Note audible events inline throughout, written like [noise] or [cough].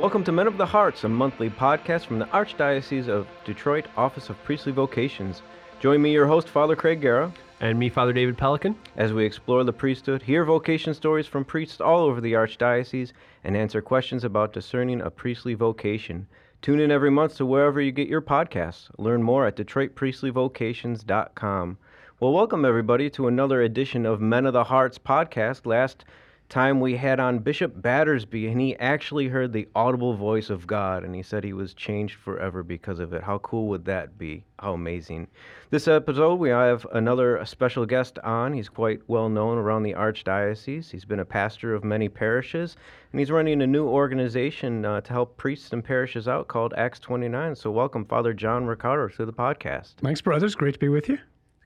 Welcome to Men of the Hearts, a monthly podcast from the Archdiocese of Detroit Office of Priestly Vocations. Join me, your host, Father Craig Giera, And me, Father David Pelican. as we explore the priesthood, hear vocation stories from priests all over the Archdiocese, and answer questions about discerning a priestly vocation. Tune in every month to wherever you get your podcasts. Learn more at DetroitPriestlyVocations.com. Well, welcome everybody to another edition of Men of the Hearts podcast. Last time we had on Bishop Battersby, and he actually heard the audible voice of God, and he said he was changed forever because of it. How cool would that be? How amazing. This episode, we have another special guest on. He's quite well known around the Archdiocese. He's been a pastor of many parishes, and he's running a new organization uh, to help priests and parishes out called Acts 29. So, welcome, Father John Riccardo, to the podcast. Thanks, brothers. Great to be with you.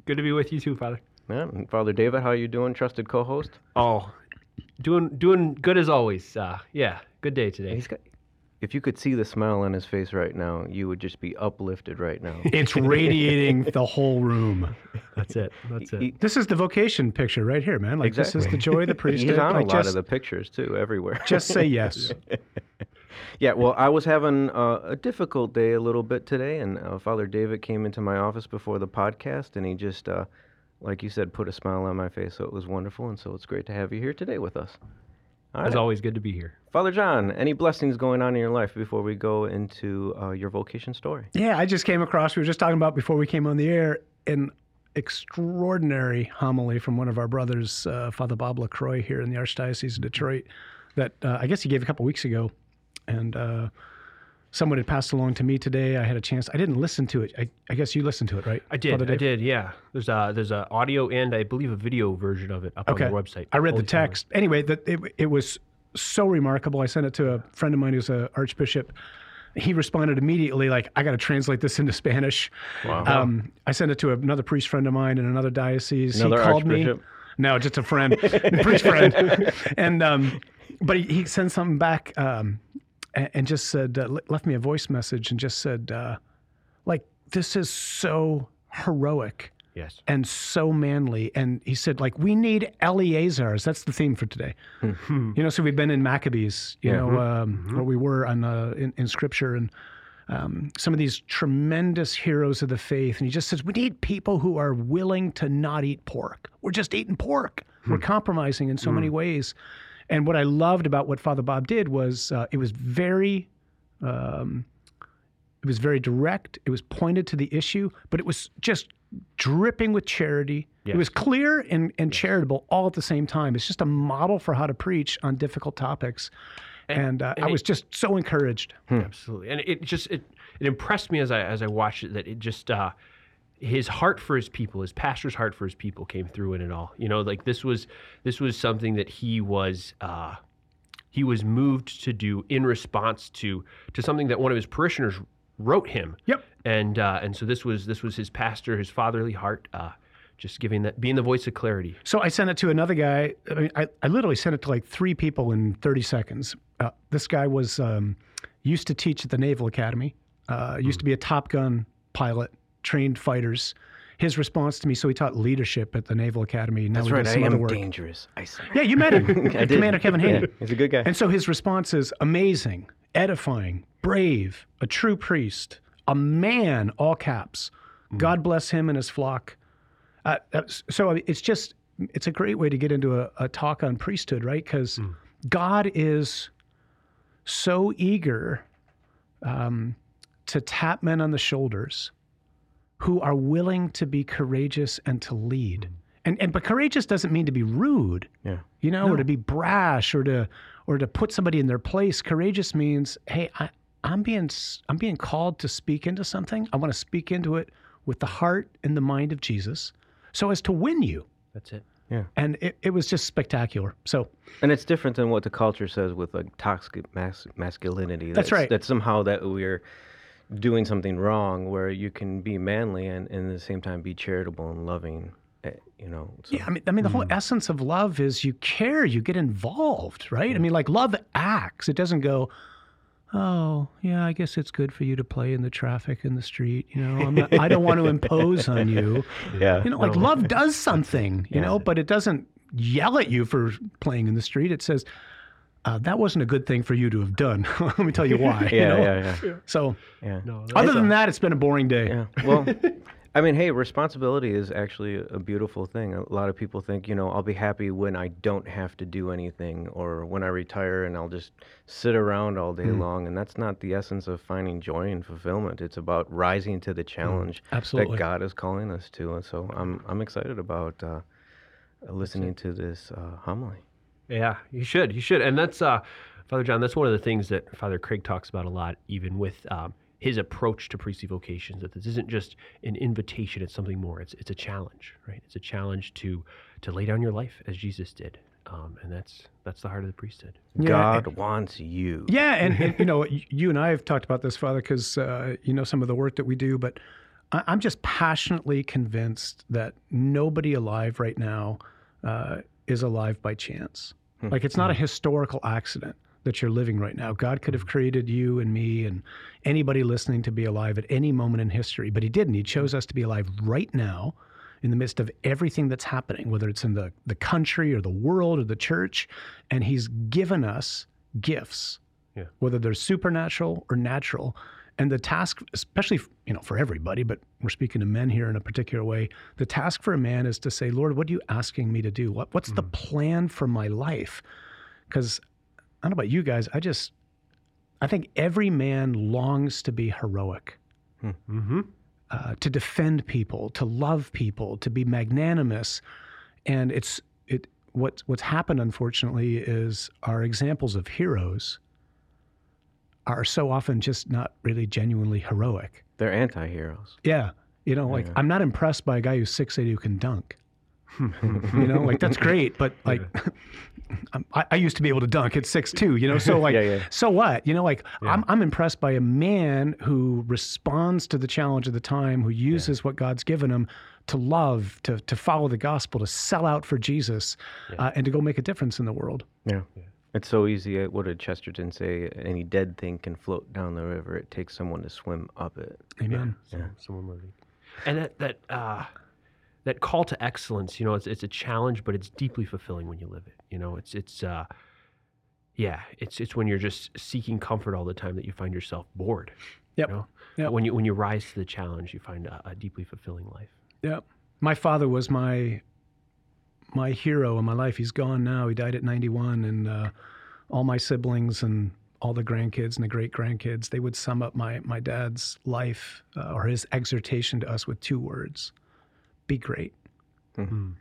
Good to be with you too, Father. Yeah, and Father David, how are you doing, trusted co-host? Oh, doing doing good as always. Uh, yeah, good day today. He's got. If you could see the smile on his face right now, you would just be uplifted right now. [laughs] It's radiating the whole room. That's it. That's it. He- This is the vocation picture right here, man. Like this is the joy of the [laughs] priesthood. He's on a lot just, of the pictures too, everywhere. just say yes. [laughs] yeah, well, I was having uh, a difficult day a little bit today, and uh, Father David came into my office before the podcast, and he just, uh, like you said, put a smile on my face. So it was wonderful, and so it's great to have you here today with us. All As right. always, good to be here. Father John, any blessings going on in your life before we go into uh, your vocation story? Yeah, I just came across. We were just talking about before we came on the air an extraordinary homily from one of our brothers, uh, Father Bob Lacroix, here in the Archdiocese of Detroit. That uh, I guess he gave a couple weeks ago, and uh, someone had passed along to me today. I had a chance. I didn't listen to it. I, I guess you listened to it, right? I did. I did. Yeah. There's a there's a audio and I believe a video version of it up Okay. on the website. I read the Holy Family. text. Anyway, that it, it was so remarkable. I sent it to a friend of mine who's a archbishop. He responded immediately, like, "I got to translate this into Spanish." Wow. Um, I sent it to another priest friend of mine in another diocese. Another he called archbishop? me. No, just a friend, [laughs] priest friend. And um, but he, he sent something back um, and, and just said, uh, left me a voice message and just said, uh, like, this is so heroic Yes. and so manly. And he said, like, we need Eleazars. That's the theme for today. You know, so we've been in Maccabees, you Yeah. know, um, where we were on uh, in, in scripture and um, some of these tremendous heroes of the faith. And he just says, we need people who are willing to not eat pork. We're just eating pork. We're compromising in so many ways. And what I loved about what Father Bob did was uh, it was very um, it was very direct. It was pointed to the issue, but it was just dripping with charity. It was clear and, and charitable all at the same time. It's just a model for how to preach on difficult topics. And, uh, I and was just so encouraged. Absolutely. And it just it it impressed me as I as I watched it that it just uh his heart for his people, his pastor's heart for his people came through in it all. You know, like this was this was something that he was uh he was moved to do in response to to something that one of his parishioners wrote him. Yep. And uh and so this was this was his pastor, his fatherly heart uh just giving that being the voice of clarity. So I sent it to another guy. I, mean, I, I literally sent it to like three people in 30 seconds. Uh, this guy was um, used to teach at the Naval Academy, uh, used to be a Top Gun pilot, trained fighters. His response to me, so he taught leadership at the Naval Academy. Now That's right. I am dangerous. I. Yeah, you met him, [laughs] I did. Commander Kevin Haney. Yeah, he's a good guy. And so his response is amazing, edifying, brave, a true priest, a man, all caps. God bless him and his flock. Uh, uh, so it's just, it's a great way to get into a, a talk on priesthood, right? Because God is so eager um, to tap men on the shoulders who are willing to be courageous and to lead. And, and but courageous doesn't mean to be rude yeah. you know, or to be brash, or to or to put somebody in their place. Courageous means, hey, I, I'm being s- I'm being called to speak into something. I want to speak into it with the heart and the mind of Jesus, so as to win you. That's it. Yeah. And it, it was just spectacular. So And it's different than what the culture says with like toxic mas- masculinity. That's right. That somehow that we're doing something wrong, where you can be manly and, and at the same time be charitable and loving. eh, You know. So, yeah, I mean, I mean, the whole essence of love is you care, you get involved, right? I mean, like love acts. It doesn't go. Oh, yeah, I guess it's good for you to play in the traffic in the street. You know, I'm not, I don't want to impose on you. [laughs] yeah. You know, like love does something, you know, but it doesn't yell at you for playing in the street. It says, uh, that wasn't a good thing for you to have done. [laughs] Let me tell you why. [laughs] you Yeah, know? yeah, yeah, [laughs] So, yeah. No, other than a- that, it's been a boring day. Yeah. Well, I mean, hey, responsibility is actually a beautiful thing. A lot of people think, you know, I'll be happy when I don't have to do anything or when I retire and I'll just sit around all day long. And that's not the essence of finding joy and fulfillment. It's about rising to the challenge absolutely. that God is calling us to. And so I'm, I'm excited about uh, listening to this uh, homily. Yeah, you should. You should. And that's uh, Father John. That's one of the things that Father Craig talks about a lot, even with um, his approach to priestly vocations. That this isn't just an invitation; it's something more. It's it's a challenge, right? It's a challenge to to lay down your life as Jesus did, um, and that's that's the heart of the priesthood. Yeah, God wants you. Yeah, and, and you know, [laughs] you and I have talked about this, Father, because uh, you know some of the work that we do. But I, I'm just passionately convinced that nobody alive right now uh, is alive by chance. Hmm. Like it's not a hmm. historical accident that you're living right now. God could have created you and me and anybody listening to be alive at any moment in history, but He didn't. He chose us to be alive right now in the midst of everything that's happening, whether it's in the, the country or the world or the church. And He's given us gifts, Yeah. whether they're supernatural or natural. And the task, especially you know for everybody, but we're speaking to men here in a particular way. The task for a man is to say, Lord, what are you asking me to do? What, what's the plan for my life? Because I don't know about you guys, I just I think every man longs to be heroic Mm-hmm. uh, to defend people, to love people, to be magnanimous, and it's it what what's happened unfortunately is our examples of heroes are so often just not really genuinely heroic. They're anti heroes. Yeah, you know, like Yeah. I'm not impressed by a guy who's six eight who can dunk. [laughs] you know, like that's great, but like [laughs] I'm- I, I used to be able to dunk at six two. You know, so like [laughs] Yeah, yeah. so what? You know, like I'm I'm impressed by a man who responds to the challenge of the time, who uses what God's given him to love, to to follow the gospel, to sell out for Jesus, uh, and to go make a difference in the world. Yeah. It's so easy. uh, What did Chesterton say? Any dead thing can float down the river. It takes someone to swim up it. Amen. Someone, someone moving. And that that uh, that call to excellence, you know, it's it's a challenge, but it's deeply fulfilling when you live it. You know, it's it's uh, yeah, it's it's when you're just seeking comfort all the time that you find yourself bored. Yep. You know? Yep. When you when you rise to the challenge, you find a, a deeply fulfilling life. Yeah. My father was my my hero in my life. He's gone now. He died at 91 and uh, all my siblings and all the grandkids and the great grandkids, they would sum up my my dad's life uh, or his exhortation to us with two words. Be great. Mhm.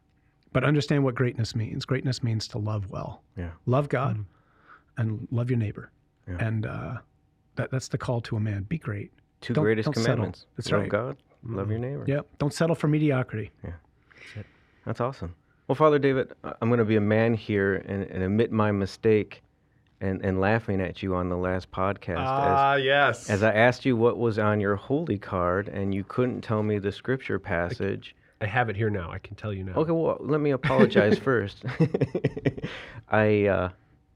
But understand what greatness means. Greatness means to love well. Yeah. Love God and love your neighbor. Yeah. And uh, that, that's the call to a man. Be great. Two Don't- greatest don't settle. commandments. That's love right. God, love your neighbor. Yep. Don't settle for mediocrity. Yeah, that's awesome. Well, Father David, I- I'm going to be a man here and, and admit my mistake and, and laughing at you on the last podcast Ah, yes. as, as I asked you what was on your holy card and you couldn't tell me the scripture passage. I have it here now. I can tell you now. Okay, well, let me apologize [laughs] first. [laughs] I uh,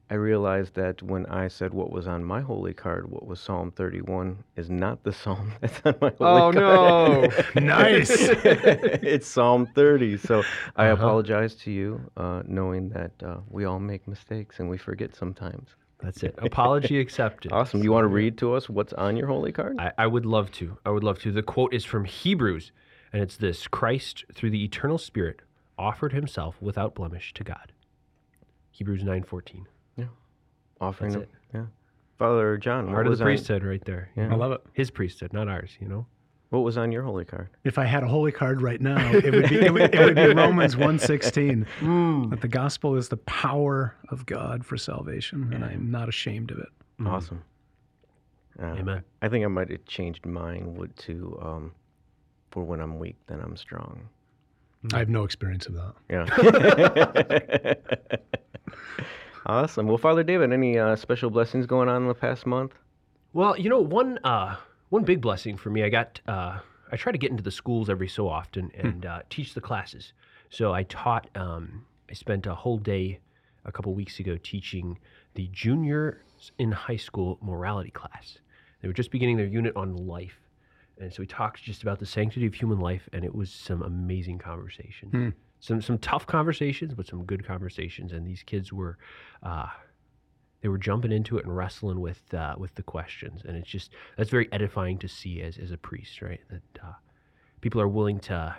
I realized that when I said what was on my holy card, what was Psalm 31, is not the [laughs] psalm that's on my holy Oh, card. no. [laughs] Nice. [laughs] it's Psalm 30. So I Uh-huh. apologize to you, uh, knowing that uh, we all make mistakes and we forget sometimes. That's it. Apology accepted. Awesome. You want to read to us what's on your holy card? I, I would love to. I would love to. The quote is from Hebrews, and it's this Christ, through the eternal Spirit, offered himself without blemish to God. Hebrews 9.14. Offering that's of- Yeah. Father John, what Heart of was, the on, priesthood right there. Yeah. I love it. His priesthood, not ours, you know? what was on your holy card? If I had a holy card right now, it would be, it would, it would be Romans [laughs] 1.16. Hmm. That the gospel is the power of God for salvation, and I am not ashamed of it. Awesome. Uh, Amen. I think I might have changed mine would to um, for when I'm weak, then I'm strong. I have no experience of that. Yeah. [laughs] [laughs] awesome. Well, Father David, any uh, special blessings going on in the past month? Well, you know, one uh, one big blessing for me, I got uh, I try to get into the schools every so often and uh, teach the classes. So I taught. Um, I spent a whole day a couple weeks ago teaching the juniors in high school morality class. They were just beginning their unit on life, and so we talked just about the sanctity of human life, and it was some amazing conversations. Some some tough conversations, but some good conversations. And these kids were. Uh, they were jumping into it and wrestling with uh, with the questions, and it's just that's very edifying to see as as a priest, right? That uh, people are willing to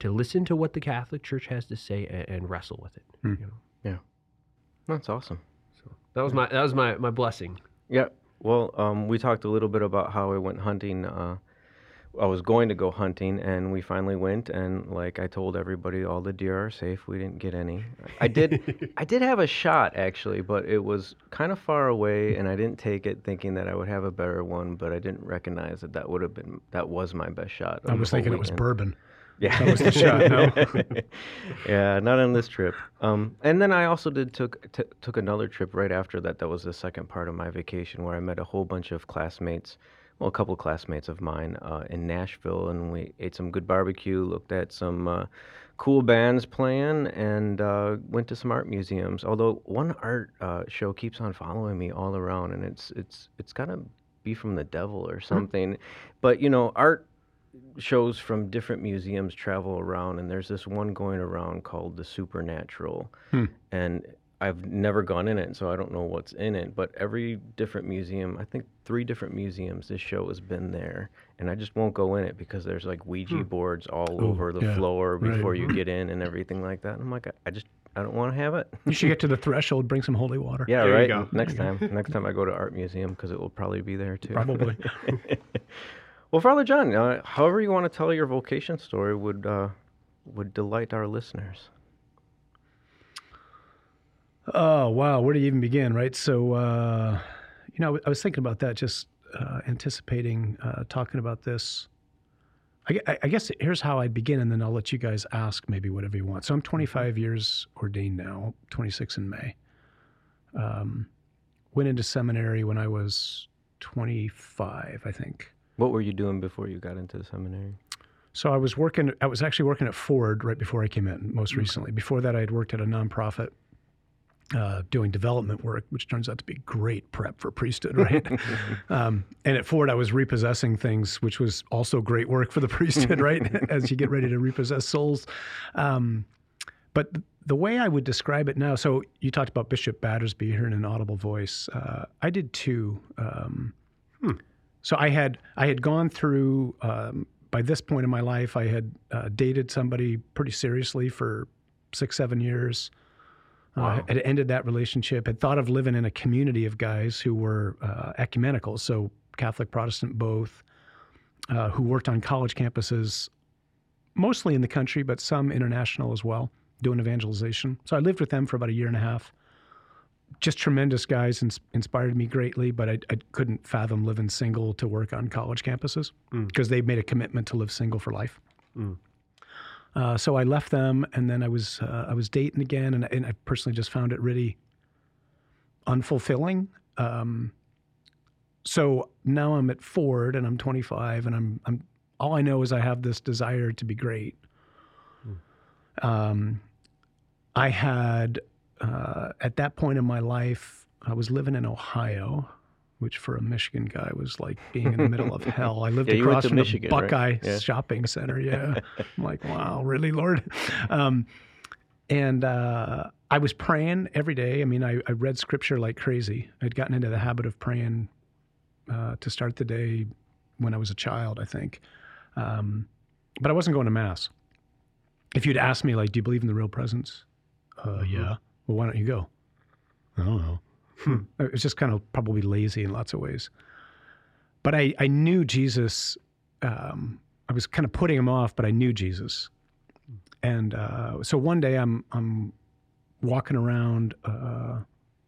to listen to what the Catholic Church has to say and, and wrestle with it. Hmm. You know? That's awesome. So that was my that was my my blessing. Yeah. Well, um, we talked a little bit about how I went hunting. I was going to go hunting, and we finally went. And like I told everybody, all the deer are safe. We didn't get any. I did. [laughs] I did have a shot actually, but it was kind of far away, and I didn't take it, thinking that I would have a better one. But I didn't recognize that that would have been that was my best shot. I was thinking it was bourbon. Yeah, That was the [laughs] shot, no? [laughs] yeah, not on this trip. Um, and then I also did took t- took another trip right after that. That was the second part of my vacation where I met a whole bunch of classmates, well, a couple classmates of mine uh, in Nashville, and we ate some good barbecue, looked at some uh, cool bands playing, and uh, went to some art museums. Although one art uh, show keeps on following me all around, and it's it's it's gotta be from the devil or something. But you know, art shows from different museums travel around, and there's this one going around called the Supernatural, Hmm. and I've never gone in it, so I don't know what's in it. But every different museum, I think three different museums, this show has been there, and I just won't go in it because there's like Ouija boards all Oh, over the yeah, floor right. before you get in and everything like that. And I'm like, I, I just I don't want to have it. You should get to the [laughs] threshold, bring some holy water. yeah, There you right. go. Next time, next time I go to art museum because it will probably be there too. Probably. [laughs] Well, Father John, uh, however you want to tell your vocation story would uh, would delight our listeners. Oh wow, where do you even begin, right? So, uh, you know, I was thinking about that, just uh, anticipating uh, talking about this. I, I guess here's how I'd begin, and then I'll let you guys ask maybe whatever you want. So I'm 25 years ordained now, 26 in May. Um, went into seminary when I was 25, I think. What were you doing before you got into the seminary? So I was working. I was actually working at Ford right before I came in. Most recently, before that, I had worked at a nonprofit uh, doing development work, which turns out to be great prep for priesthood, [laughs] right? um, and at Ford, I was repossessing things, which was also great work for the priesthood, [laughs] right? [laughs] As you get ready to repossess souls. Um, but the way I would describe it now, so you talked about Bishop Battersby here in an audible voice. Uh, I did too. Um, so I had I had gone through um, by this point in my life I had uh, dated somebody pretty seriously for six seven years. Uh, had ended that relationship. Had thought of living in a community of guys who were uh, ecumenical, so Catholic Protestant both, uh, who worked on college campuses, mostly in the country, but some international as well, doing evangelization. So I lived with them for about a year and a half just tremendous guys ins- inspired me greatly, but I, I couldn't fathom living single to work on college campuses Mm. because they made a commitment to live single for life. Mm. Uh, so I left them, and then I was uh, I was dating again, and, and I personally just found it really unfulfilling. Um, so now I'm at Ford, and I'm 25, and I'm I'm all I know is I have this desire to be great. Um, I had uh, at that point in my life, I was living in Ohio, which for a Michigan guy was like being in the middle of [laughs] hell. I lived Yeah, across from Michigan, the right? Buckeye Yeah. Shopping Center. Yeah, [laughs] I'm like, wow, really, Lord? Um, and uh, I was praying every day. I mean, I, I read scripture like crazy. I'd gotten into the habit of praying uh, to start the day when I was a child, I think. Um, but I wasn't going to mass. If you'd asked me, like, do you believe in the real presence? Uh, yeah. Well, why don't you go? I don't know. It was just kind of probably lazy in lots of ways. But I, I knew Jesus. Um, I was kind of putting him off, but I knew Jesus. And uh, so one day I'm I'm walking around uh,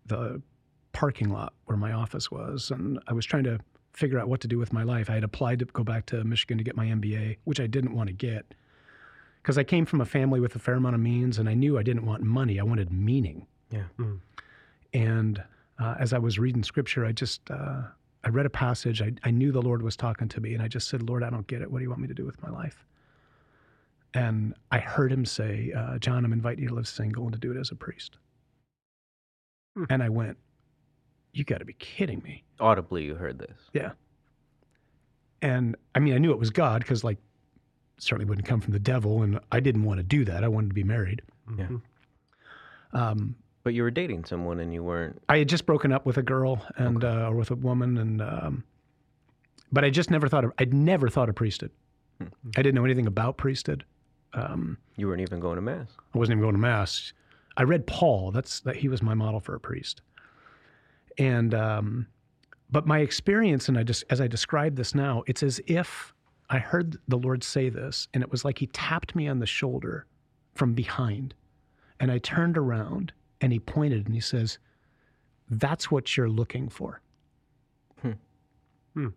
the parking lot where my office was, and I was trying to figure out what to do with my life. I had applied to go back to Michigan to get my MBA, which I didn't want to get because I came from a family with a fair amount of means, and I knew I didn't want money. I wanted meaning. Yeah. Mm. And uh, as I was reading scripture, I just uh, I read a passage. I, I knew the Lord was talking to me, and I just said, "Lord, I don't get it. What do you want me to do with my life?" And I heard Him say, uh, "John, I'm inviting you to live single and to do it as a priest." Hmm. And I went, "You got to be kidding me!" Audibly, you heard this. Yeah. And I mean, I knew it was God because, like, certainly wouldn't come from the devil, and I didn't want to do that. I wanted to be married. Yeah. Mhm. Um, But you were dating someone and you weren't. I had just broken up with a girl and uh, or with a woman, and um, but I just never thought of. I'd never thought of priesthood. I didn't know anything about priesthood. Um, You weren't even going to mass. I wasn't even going to mass. I read Paul. That's that he was my model for a priest. And um, but my experience, and I just as I describe this now, it's as if I heard the Lord say this, and it was like He tapped me on the shoulder from behind, and I turned around, and He pointed, and He says, "That's what you're looking for." Hmm.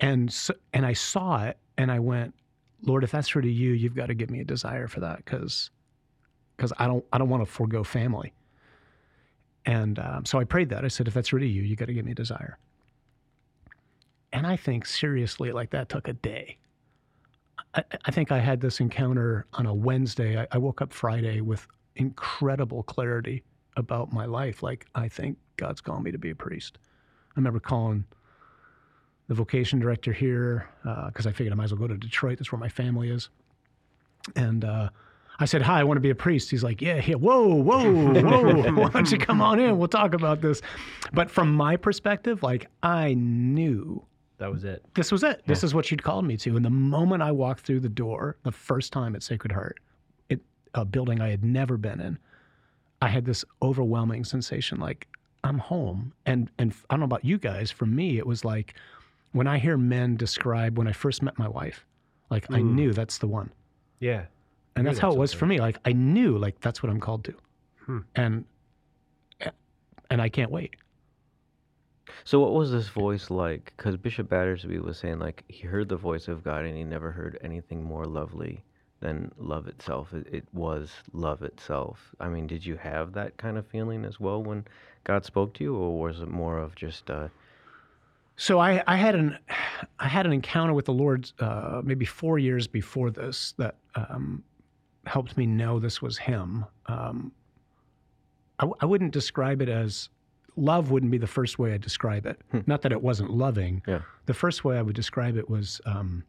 And so, and I saw it, and I went, Lord, if that's true to you, you've got to give me a desire for that, because because I don't I don't want to forego family. And um, so I prayed that. I said, if that's true to you, you got to give me a desire. And I think seriously, like that took a day. I, I think I had this encounter on a Wednesday. I, I woke up Friday with incredible clarity about my life. Like I think God's called me to be a priest. I remember calling the vocation director here because I figured I might as well go to Detroit. That's where my family is. And uh, I said, "Hi, I want to be a priest." He's like, "Yeah, yeah. Whoa, whoa, whoa! [laughs] Why don't you come on in? We'll talk about this." But from my perspective, like I knew That was it. this was it. This is what you'd called me to. And the moment I walked through the door, the first time at Sacred Heart, it, a building I had never been in, I had this overwhelming sensation like I'm home. And and I don't know about you guys. For me, it was like when I hear men describe when I first met my wife, like I knew that's the one. Yeah. And knew that's how it was what for me. Like I knew like that's what I'm called to. Hmm. And and I can't wait. So what was this voice like? Because Bishop Battersby was saying like he heard the voice of God and he never heard anything more lovely than love itself. It, it was love itself. I mean, did you have that kind of feeling as well when God spoke to you, or was it more of just uh, So I, I had an [sighs] I had an encounter with the Lord uh, maybe four years before this that um, helped me know this was Him. Um, I, w- I wouldn't describe it as love. Wouldn't be the first way I describe it. Not that it wasn't loving. yeah? The first way I would describe it was um,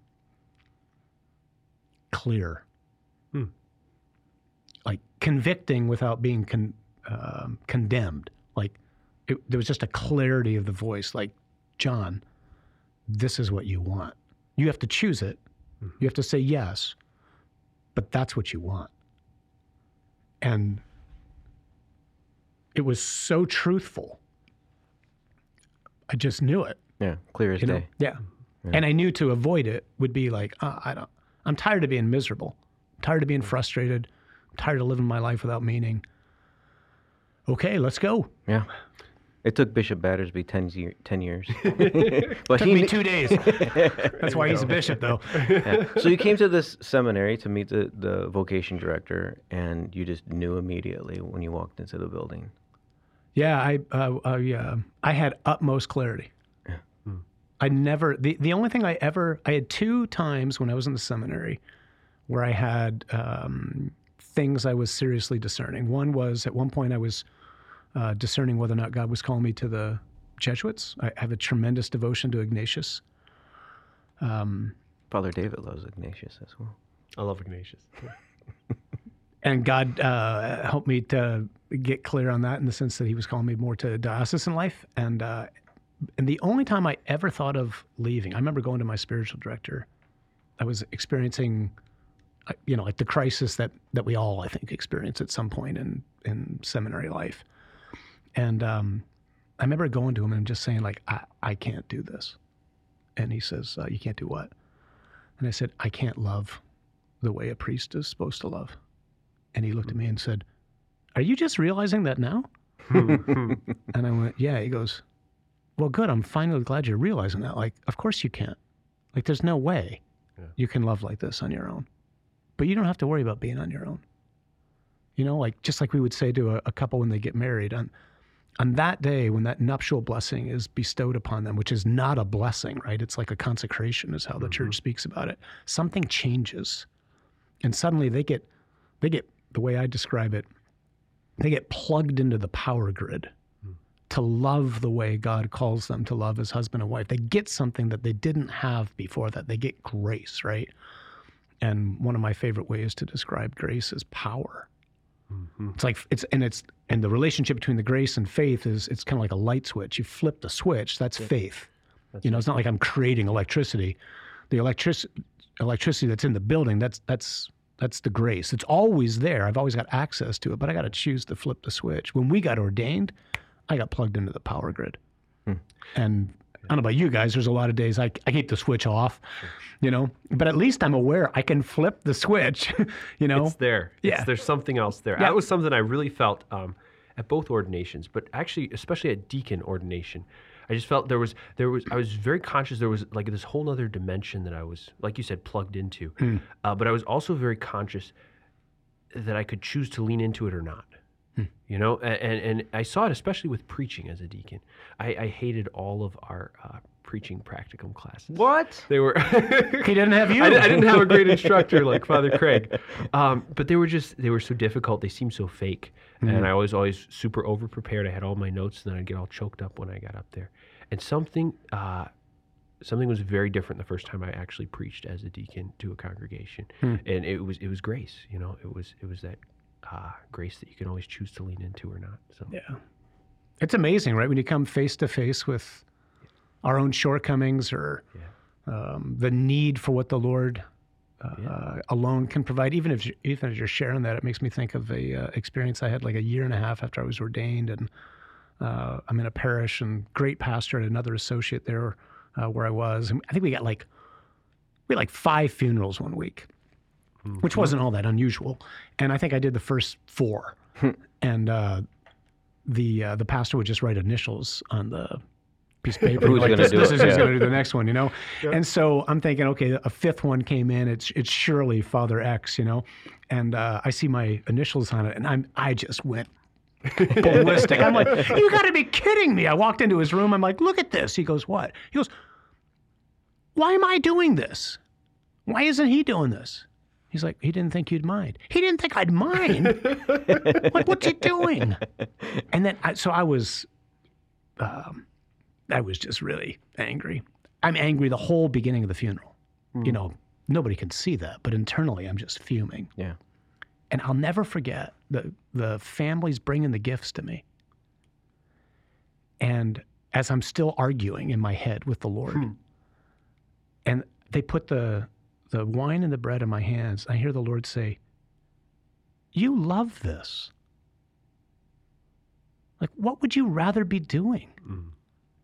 clear, Hmm. like convicting without being con- um, condemned. Like it, there was just a clarity of the voice. Like John, this is what you want. You have to choose it. You have to say yes, but that's what you want. And it was so truthful. I just knew it Yeah, clear as you day. yeah. and i knew to avoid it would be like uh, i don't i'm tired of being miserable tired of being frustrated I'm tired of living my life without meaning okay let's go Yeah. It took Bishop Battersby 10, year, 10 years. [laughs] but took he me kn- two days [laughs] that's why he's a bishop though Yeah. So you came to this seminary to meet the, the vocation director, and you just knew immediately when you walked into the building. yeah i uh, I, uh, i had utmost clarity i never the, the only thing i ever i had two times when i was in the seminary where i had um, things i was seriously discerning one was at one point i was uh, discerning whether or not God was calling me to the Jesuits. I have a tremendous devotion to Ignatius. Um, Father David loves Ignatius as well. I love Ignatius. [laughs] and God uh, helped me to get clear on that in the sense that He was calling me more to diocesan life. And uh, and the only time I ever thought of leaving, I remember going to my spiritual director. I was experiencing, you know, like the crisis that that we all, I think, experience at some point in in seminary life. And um, I remember going to him and just saying, like, I, I can't do this. And he says, uh, You can't do what? And I said, I can't love the way a priest is supposed to love. And he looked at me and said, Are you just realizing that now? [laughs] and I went, Yeah. He goes, Well, good. I'm finally glad you're realizing that. Like, of course you can't. Like, there's no way Yeah. you can love like this on your own. But you don't have to worry about being on your own. You know, like just like we would say to a, a couple when they get married, on on that day when that nuptial blessing is bestowed upon them, which is not a blessing, right? It's like a consecration, is how the church mm-hmm. speaks about it. Something changes, and suddenly they get they get the way I describe it, they get plugged into the power grid hmm. to love the way God calls them to love as husband and wife. They get something that they didn't have before that. They get grace, right? And one of my favorite ways to describe grace is power. Mm-hmm. It's like it's and it's and the relationship between the grace and faith is it's kind of like a light switch. You flip the switch, that's faith. you know, it's not like I'm creating electricity. The electric electricity that's in the building, that's that's that's the grace. It's always there. I've always got access to it, but I got to choose to flip the switch. When we got ordained, I got plugged into the power grid. Hmm. And I don't know about you guys, there's a lot of days I, I keep the switch off, you know, but at least I'm aware I can flip the switch, [laughs] you know. It's there. It's- Yeah. there's something else there. Yeah. That was something I really felt um, at both ordinations, but actually, especially at deacon ordination. I just felt there was there was I was very conscious there was like this whole other dimension that I was like you said plugged into, uh, but I was also very conscious that I could choose to lean into it or not. You know, and, and I saw it especially with preaching as a deacon. I, I hated all of our uh, preaching practicum classes. What? They were. [laughs] He didn't have [laughs] you. I, I didn't have a great [laughs] instructor like Father Craig, um, but they were just they were so difficult. They seemed so fake, and I was always super over prepared. I had all my notes, and then I'd get all choked up when I got up there. And something uh, something was very different the first time I actually preached as a deacon to a congregation, and it was it was grace. You know, it was it was that uh, grace that you can always choose to lean into or not. So Yeah. It's amazing, right? When you come face to face with our own shortcomings or um, the need for what the Lord uh, alone can provide. Even if even as you're sharing that, it makes me think of a uh, experience I had like a year and a half after I was ordained, and uh, I'm in a parish and great pastor and another associate there uh, where I was, and I think we got like we had like five funerals one week, which wasn't all that unusual, and I think I did the first four, and. Uh, the uh, the pastor would just write initials on the piece of [laughs] paper. Who's like, this, do this is who's Yeah. going to do the next one, you know. And so I'm thinking, okay, a fifth one came in. It's it's surely Father X, you know. And uh, I see my initials on it, and I'm I just went [laughs] ballistic. I'm like, [laughs] you got to be kidding me! I walked into his room. I'm like, look at this. He goes, what? He goes, why am I doing this? Why isn't he doing this? He's like, he didn't think you'd mind. He didn't think I'd mind. [laughs] like, what's he doing? And then, I, so I was, um, I was just really angry. I'm angry the whole beginning of the funeral. You know, nobody can see that, but internally, I'm just fuming. Yeah. And I'll never forget the the families bringing the gifts to me. And as I'm still arguing in my head with the Lord, and they put the the wine and the bread in my hands, I hear the Lord say, "You love this. Like, what would you rather be doing?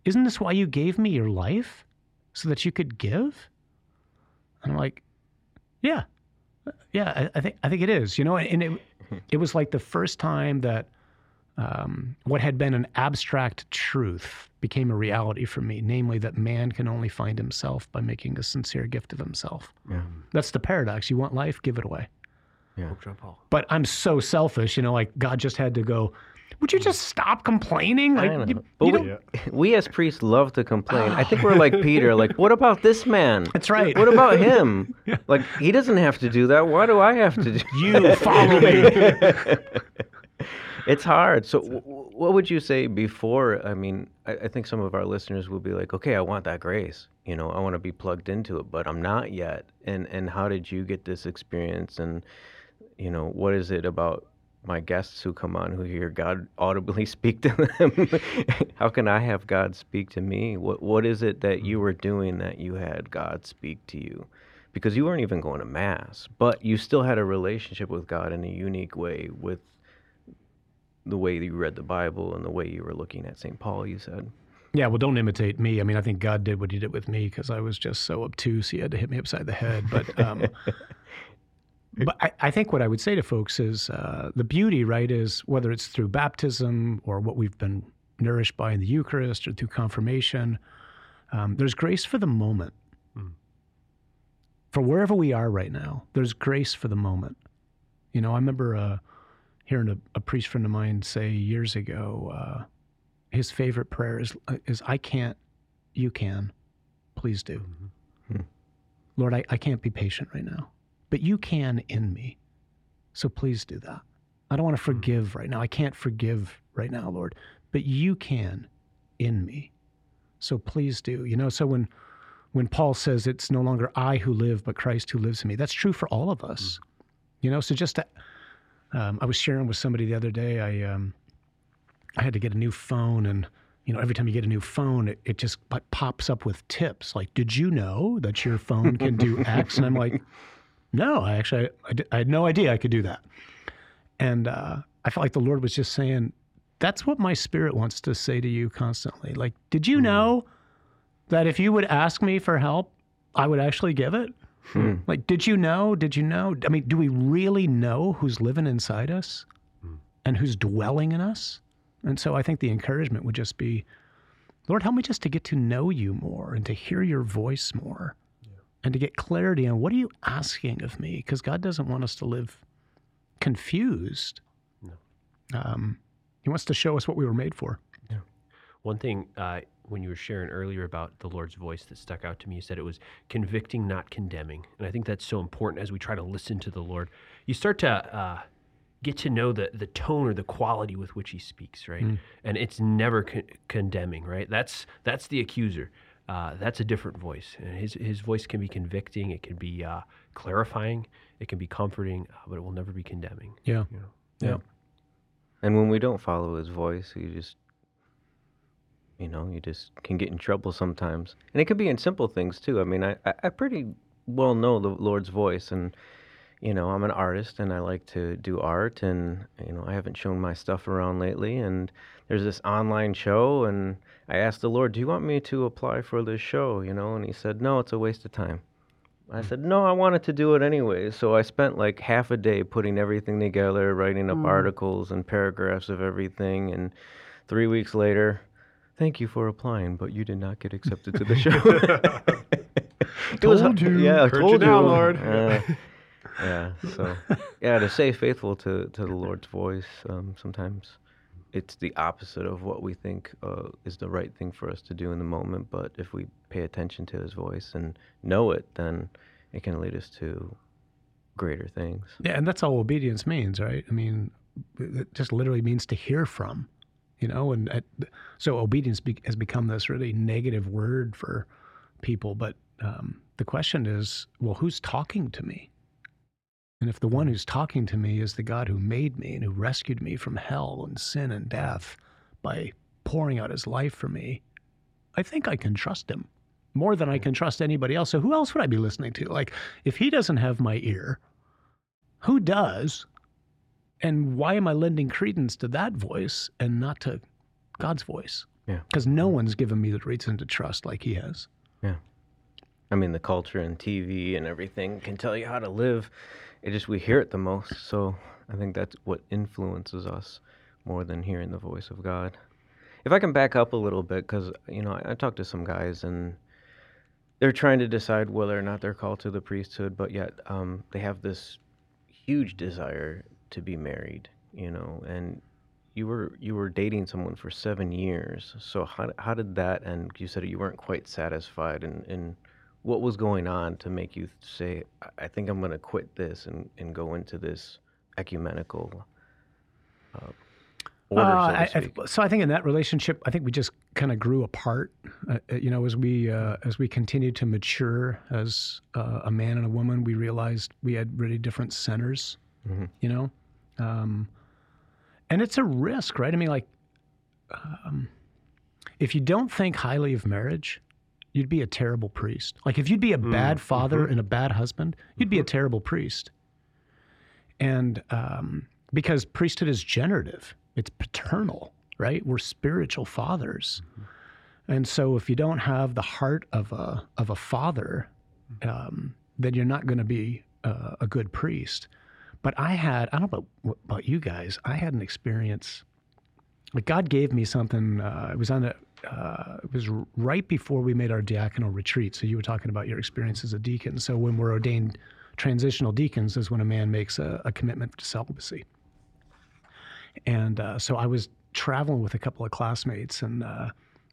Isn't this why you gave me your life, so that you could give?" And I'm like, "Yeah, yeah, I, I think I think it is. You know, and it it was like the first time that um, what had been an abstract truth became a reality for me, namely that man can only find himself by making a sincere gift of himself. Yeah. That's the paradox. You want life, give it away. Pope John Paul. But I'm so selfish, you know, like God just had to go, would you just stop complaining? Like, I you- But you we, don't- we as priests love to complain. I think we're like [sighs] Peter. Like, what about this man? That's right. What about him? [laughs] Like, he doesn't have to do that. Why do I have to do? you follow me. [laughs] [laughs] It's hard. So, w- what would you say before? I mean, I, I think some of our listeners will be like, "Okay, I want that grace. You know, I want to be plugged into it, but I'm not yet." And and how did you get this experience? And you know, what is it about my guests who come on who hear God audibly [laughs] speak to them? [laughs] how can I have God speak to me? What what is it that you were doing that you had God speak to you? Because you weren't even going to mass, but you still had a relationship with God in a unique way with the way you read the Bible and the way you were looking at St. Paul, you said. Yeah, well, don't imitate me. I mean, I think God did what He did with me because I was just so obtuse. He had to hit me upside the head. But, um, [laughs] but I, I think what I would say to folks is uh, the beauty, right, is whether it's through baptism or what we've been nourished by in the Eucharist or through confirmation, um, there's grace for the moment. For wherever we are right now, there's grace for the moment. You know, I remember uh, hearing a, a priest friend of mine say years ago. Uh, his favorite prayer is uh, is I can't, you can, please do. Mm-hmm. Hmm. Lord, I, I can't be patient right now, but you can in me. So please do that. I don't want to hmm. forgive right now. I can't forgive right now, Lord, but you can in me. So please do. You know, so when when Paul says it's no longer I who live, but Christ who lives in me, that's true for all of us. Hmm. You know, so just to Um, I was sharing with somebody the other day. I um, I had to get a new phone, and you know, every time you get a new phone, it, it just pops up with tips. Like, did you know that your phone can do [laughs] X? And I'm like, no, I actually I, di- I had no idea I could do that. And uh, I felt like the Lord was just saying, that's what my spirit wants to say to you constantly. Like, did you know that if you would ask me for help, I would actually give it? Like, did you know? Did you know? I mean, do we really know who's living inside us and who's dwelling in us? And so I think the encouragement would just be, Lord, help me just to get to know you more and to hear your voice more and to get clarity on what are you asking of me? Because God doesn't want us to live confused. Um, he wants to show us what we were made for. One thing uh, when you were sharing earlier about the Lord's voice that stuck out to me, you said it was convicting, not condemning. And I think that's so important as we try to listen to the Lord. You start to uh, get to know the, the tone or the quality with which he speaks, right? And it's never con- condemning, right? That's, that's the accuser. Uh, that's a different voice. And his, his voice can be convicting, it can be uh, clarifying, it can be comforting, uh, but it will never be condemning. Yeah. You know? Yeah. And when we don't follow his voice, you just, you know, you just can get in trouble sometimes. And it could be in simple things too. I mean, I, I, pretty well know the Lord's voice. And, you know, I'm an artist and I like to do art. And, you know, I haven't shown my stuff around lately. And there's this online show. And I asked the Lord, Do you want me to apply for this show? You know, and he said, No, it's a waste of time. I said, no, I wanted to do it anyway. So I spent like half a day putting everything together, writing up mm. articles and paragraphs of everything. And three weeks later, thank you for applying, but you did not get accepted to the [laughs] show. [laughs] It was- Told you. Yeah, I Heard told you now. Lord. Uh, [laughs] yeah. So, yeah, to stay faithful to, to the Lord's voice, um, sometimes it's the opposite of what we think uh, is the right thing for us to do in the moment. But if we pay attention to His voice and know it, then it can lead us to greater things. Yeah, and that's all obedience means, right? I mean, it just literally means to hear from, you know. And uh, so obedience be- has become this really negative word for people. But um, the question is, well, who's talking to me? And if the one who's talking to me is the God who made me and who rescued me from hell and sin and death by pouring out his life for me, I think I can trust him more than I can trust anybody else. So who else would I be listening to? Like, if he doesn't have my ear, who does? And why am I lending credence to that voice and not to God's voice? Yeah. Because no one's given me the reason to trust like he has. Yeah. I mean, the culture and TV and everything can tell you how to live. It just we hear it the most. So I think that's what influences us more than hearing the voice of God. If I can back up a little bit, because you know I, I talked to some guys and they're trying to decide whether or not they're called to the priesthood, but yet um, they have this huge desire to be married. You know, and you were you were dating someone for seven years. So how how did that end? You said you weren't quite satisfied, and and what was going on to make you say, I- think I'm going to quit this and, and go into this ecumenical uh, order, Uh, so I- I- so I think in that relationship, I think we just kind of grew apart. Uh, uh, you know, as we uh, as we continued to mature as uh, a man and a woman, we realized we had really different centers. Mhm. You know, um, and it's a risk, right? I mean, like, um, if you don't think highly of marriage, you'd be a terrible priest. Like, if you'd be a bad father and a bad husband, you'd be a terrible priest. And um, because priesthood is generative, it's paternal, right? We're spiritual fathers. And so if you don't have the heart of a, of a father, um, then you're not going to be uh, a good priest. But I had, I don't know about, about you guys, I had an experience. Like God gave me something. Uh, it was on a, uh, it was right before we made our diaconal retreat. So you were talking about your experience as a deacon. So when we're ordained transitional deacons is when a man makes a, a commitment to celibacy. And uh, so I was traveling with a couple of classmates, and uh,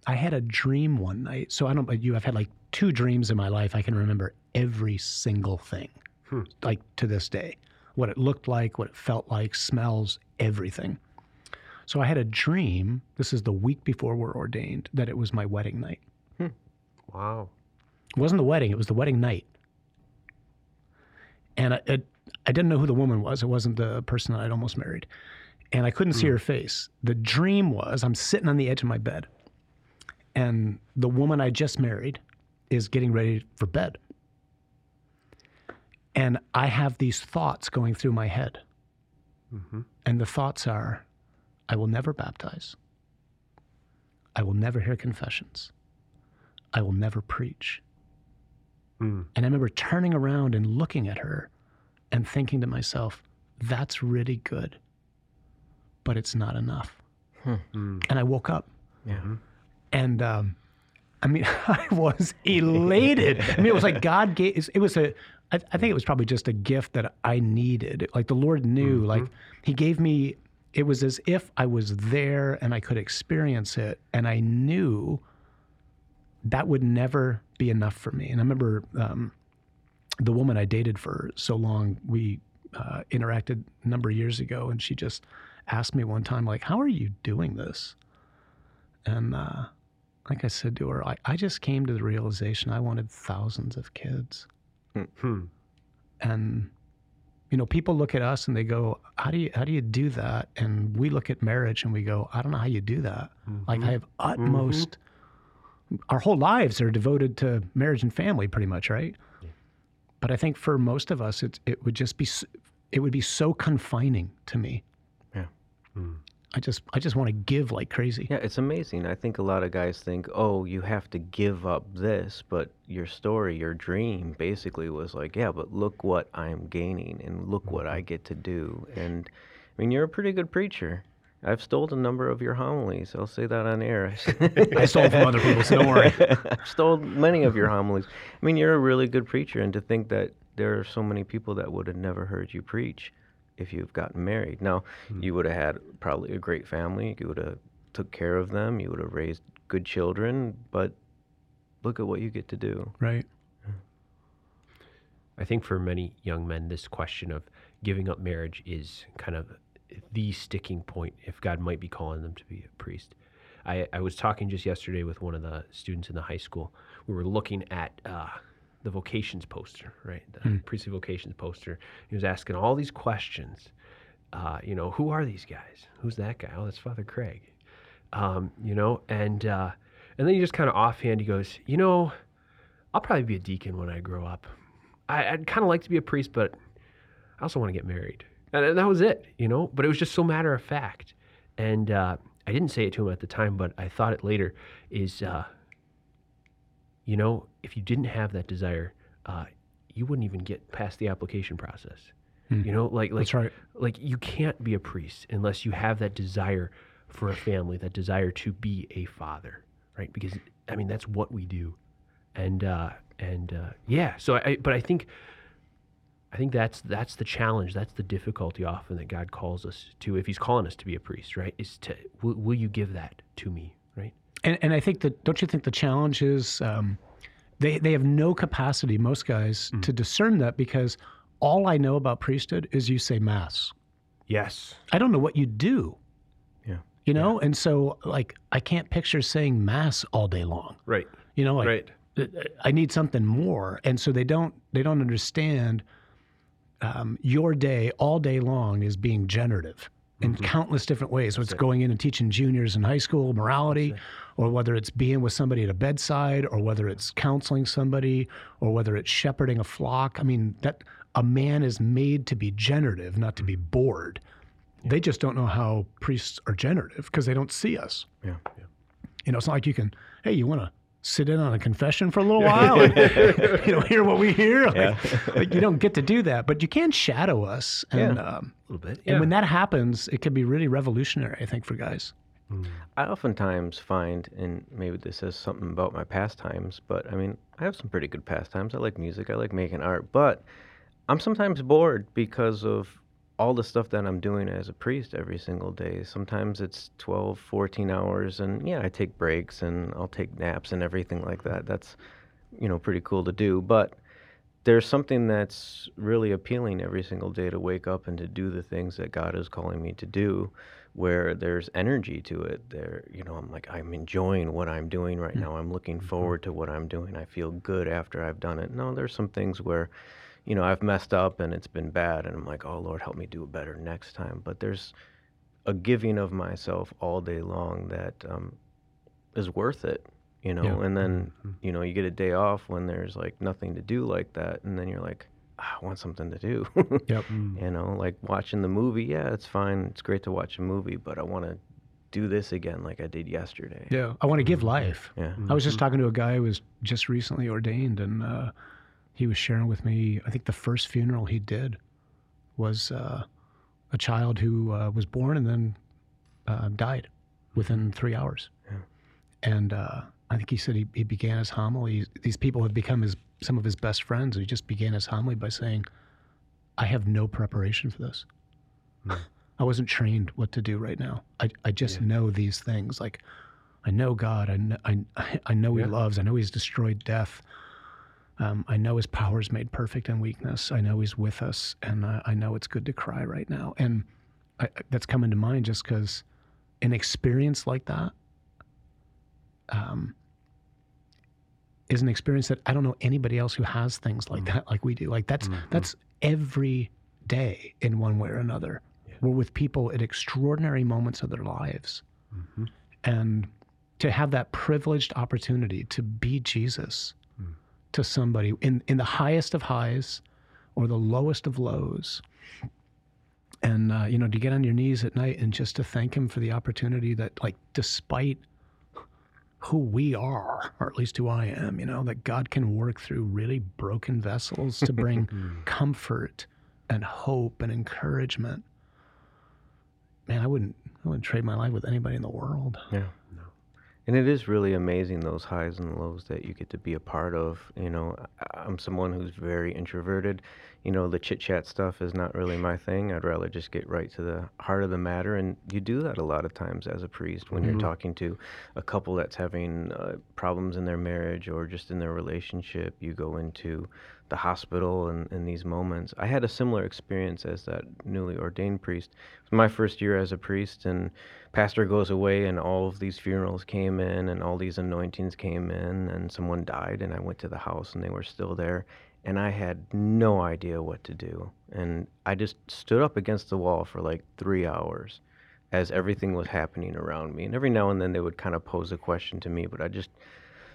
I had a dream one night. So I don't know about you. I've had like two dreams in my life. I can remember every single thing, like to this day, what it looked like, what it felt like, smells, everything. So I had a dream. This is the week before we're ordained. That it was my wedding night. Wow. It wasn't the wedding. It was the wedding night. And I, it, I didn't know who the woman was. It wasn't the person that I'd almost married. And I couldn't see hmm. her face. The dream was I'm sitting on the edge of my bed, and the woman I just married is getting ready for bed. And I have these thoughts going through my head. And the thoughts are I will never baptize. I will never hear confessions. I will never preach. Mm. And I remember turning around and looking at her and thinking to myself, that's really good, but it's not enough. Mm. And I woke up Yeah. and um, I mean, [laughs] I was [laughs] elated. I mean, it was like God gave. It was a. I, I think it was probably just a gift that I needed. Like the Lord knew. Like He gave me. It was as if I was there and I could experience it, and I knew that would never be enough for me. And I remember um, the woman I dated for so long. We uh, interacted a number of years ago, and she just asked me one time, like, "How are you doing this?" And uh, like I said to her, I, I just came to the realization I wanted thousands of kids. Hmm. And you know, people look at us and they go, "How do you how do you do that?" And we look at marriage and we go, "I don't know how you do that." Mm-hmm. Like I have mm-hmm. utmost. Our whole lives are devoted to marriage and family, pretty much, right? But I think for most of us, it it would just be it would be so confining to me. Yeah. Hmm. I just I just want to give like crazy. Yeah, it's amazing. I think a lot of guys think, "Oh, you have to give up this," but your story, your dream, basically was like, "Yeah, but look what I'm gaining, and look what I mm-hmm. get to do." And I mean, you're a pretty good preacher. I've stolen a number of your homilies. I'll say that on air. [laughs] I stole from other people, so don't worry. [laughs] I've stolen many of your homilies. I mean, you're a really good preacher, and to think that there are so many people that would have never heard you preach if you've gotten married. Now, you would have had probably a great family. You would have took care of them. You would have raised good children. But look at what you get to do. Right. I think for many young men, this question of giving up marriage is kind of the sticking point if God might be calling them to be a priest. I, I was talking just yesterday with one of the students in the high school. We were looking at uh, the vocations poster, right? The priestly vocations poster. He was asking all these questions. Uh, you know, who are these guys? Who's that guy? Oh, that's Father Craig. Um, you know, and uh, and then he just kind of offhand he goes, you know, I'll probably be a deacon when I grow up. I, I'd kind of like to be a priest, but I also want to get married. And, and that was it, you know. But it was just so matter of fact. And uh, I didn't say it to him at the time, but I thought it later. Is uh, you know, if you didn't have that desire, uh, you wouldn't even get past the application process. You know, like like That's right. like you can't be a priest unless you have that desire for a family, that desire to be a father, right? Because I mean that's what we do, and uh, and uh, yeah. So I, but I think, I think that's that's the challenge. That's the difficulty often that God calls us to. If He's calling us to be a priest, right? Is to will, will you give that to me? And, and I think that don't you think the challenge is um, they they have no capacity most guys to discern that because all I know about priesthood is you say mass. Yes. I don't know what you do. Yeah. You know, and so like I can't picture saying mass all day long. Right. You know, like Right. I need something more, and so they don't they don't understand. Um, your day all day long is being generative in mm-hmm. countless different ways. So it's going in and teaching juniors in high school morality, or whether it's being with somebody at a bedside, or whether it's counseling somebody, or whether it's shepherding a flock. I mean, that a man is made to be generative, not to be mm-hmm. bored. They just don't know how priests are generative because they don't see us. Yeah. You know, it's not like you can, hey, you want to sit in on a confession for a little [laughs] while and you know hear what we hear. Like, like, you don't get to do that, but you can shadow us, and Yeah. um, A little bit. and when that happens, it can be really revolutionary. I think for guys. I oftentimes find, and maybe this says something about my pastimes, but I mean, I have some pretty good pastimes. I like music, I like making art, but I'm sometimes bored because of all the stuff that I'm doing as a priest every single day. Sometimes it's 12, 14 hours, and yeah, I take breaks and I'll take naps and everything like that. That's, you know, pretty cool to do. But there's something that's really appealing every single day to wake up and to do the things that God is calling me to do where there's energy to it there you know i'm like i'm enjoying what i'm doing right mm. now i'm looking mm-hmm. forward to what i'm doing i feel good after i've done it no there's some things where you know, I've messed up and it's been bad, and I'm like, oh Lord, help me do it better next time. But there's a giving of myself all day long that um, is worth it, you know. Yeah. And then, you know, you get a day off when there's like nothing to do like that, and then you're like, "Ah, I want something to do. [laughs] Yep. you know, like watching the movie. Yeah, it's fine. It's great to watch a movie, but I want to do this again like I did yesterday. Yeah. I want to give life. Yeah. I was just talking to a guy who was just recently ordained, and uh, he was sharing with me. I think the first funeral he did was uh, a child who uh, was born and then uh, died within three hours. And uh, I think he said he, he began his homily. These people have become his some of his best friends. He just began his homily by saying, "I have no preparation for this. [laughs] I wasn't trained what to do right now. I I just know these things. Like I know God. I know, I, [laughs] I know He Yeah. loves. I know He's destroyed death. Um, I know His power is made perfect in weakness. I know He's with us, and uh, I know it's good to cry right now. And I, that's coming to mind just because an experience like that um, is an experience that I don't know anybody else who has things like that, like we do. Like that's that's every day in one way or another. We're with people at extraordinary moments of their lives, and to have that privileged opportunity to be Jesus to somebody in in the highest of highs or the lowest of lows. And uh, you know, to get on your knees at night and just to thank him for the opportunity that, like, despite who we are, or at least who I am, you know, that God can work through really broken vessels to bring [laughs] comfort and hope and encouragement. Man, I wouldn't I wouldn't trade my life with anybody in the world. Yeah. And it is really amazing those highs and lows that you get to be a part of. You know, I'm someone who's very introverted. You know, the chit chat stuff is not really my thing. I'd rather just get right to the heart of the matter. And you do that a lot of times as a priest when you're talking to a couple that's having uh, problems in their marriage or just in their relationship. You go into the hospital and in these moments. I had a similar experience as that newly ordained priest. It was my first year as a priest, and pastor goes away, and all of these funerals came in, and all these anointings came in, and someone died, and I went to the house, and they were still there, and I had no idea what to do, and I just stood up against the wall for like three hours. As everything was happening around me, and every now and then they would kind of pose a question to me, but I just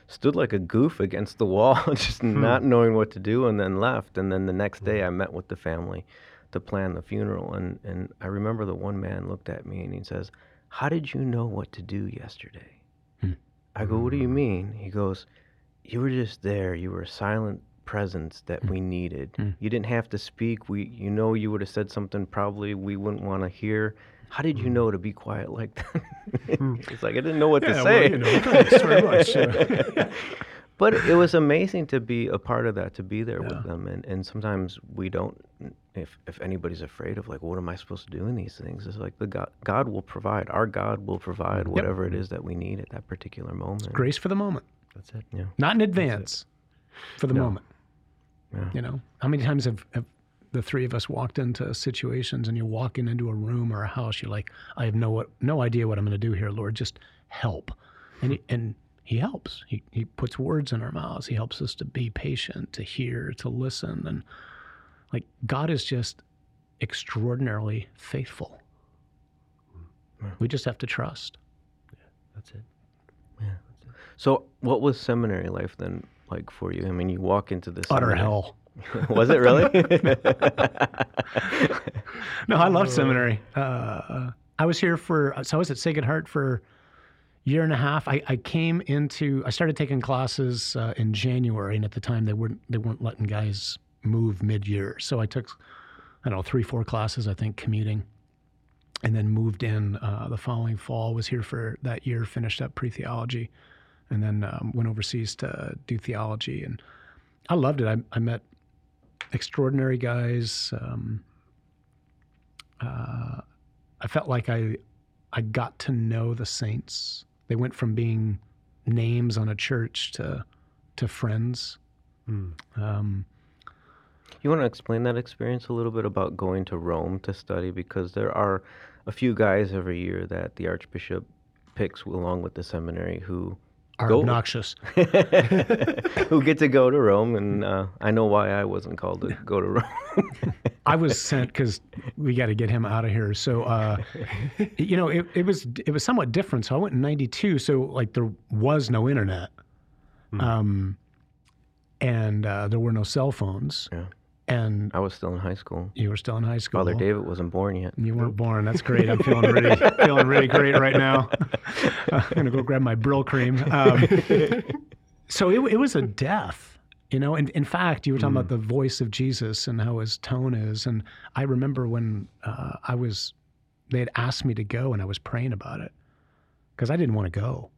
stood like a goof against the [laughs] wall, just hmm. not knowing what to do, and then left. And then the next day, hmm. I met with the family to plan the funeral. And, and I remember the one man looked at me and he says, How did you know what to do yesterday? Hmm. I go, What do you mean? He goes, You were just there. You were silent presence that mm. we needed. Mm. You didn't have to speak. We, you know, you would have said something probably we wouldn't want to hear. How did you mm. know to be quiet like that? Hmm. [laughs] it's like I didn't know what to say. thanks very much. [laughs] But it was amazing to be a part of that, to be there with them. And, and sometimes we don't, if, if anybody's afraid of like, what am I supposed to do in these things? It's like the God, God will provide. Our God will provide whatever it is that we need at that particular moment. Grace for the moment, That's it. Yeah. not in advance, for the moment. Yeah. You know, how many times have, have the three of us walked into situations and you're walking into a room or a house, you're like, I have no no idea what I'm going to do here, Lord. Just help. And he, and he helps. He, he puts words in our mouths. He helps us to be patient, to hear, to listen. And like God is just extraordinarily faithful. We just have to trust. yeah That's it. So, what was seminary life then like for you? I mean, you walk into this Utter hell. [laughs] was it really? [laughs] No, I love seminary. Uh, I was here for, so I was at Sacred Heart for a year and a half. I, I came into, I started taking classes uh, in January, and at the time they weren't they weren't letting guys move mid year. So I took, I don't know, three four classes I think commuting, and then moved in uh, the following fall. Was here for that year, finished up pre theology, and then um, went overseas to do theology, and I loved it. I, I met extraordinary guys. Um, uh, I felt like I I got to know the saints. They went from being names on a church to to friends. Um, You want to explain that experience a little bit about going to Rome to study? Because there are a few guys every year that the Archbishop picks along with the seminary who are Go. obnoxious. [laughs] who get to go to Rome, and uh, I know why I wasn't called to go to Rome. [laughs] I was sent because we got to get him out of here. So, uh, you know, it, it was it was somewhat different. So I went in '92. So like there was no internet, um, and uh, there were no cell phones, Yeah. And I was still in high school. you were still in high school. Father David wasn't born yet. You weren't born. That's great. I'm feeling really, [laughs] feeling really great right now. [laughs] I'm gonna go grab my Brylcreem. Um, [laughs] so it, it was a death, you know. And in fact, you were talking about the voice of Jesus and how his tone is. And I remember when uh, I was, they had asked me to go, and I was praying about it because I didn't want to go.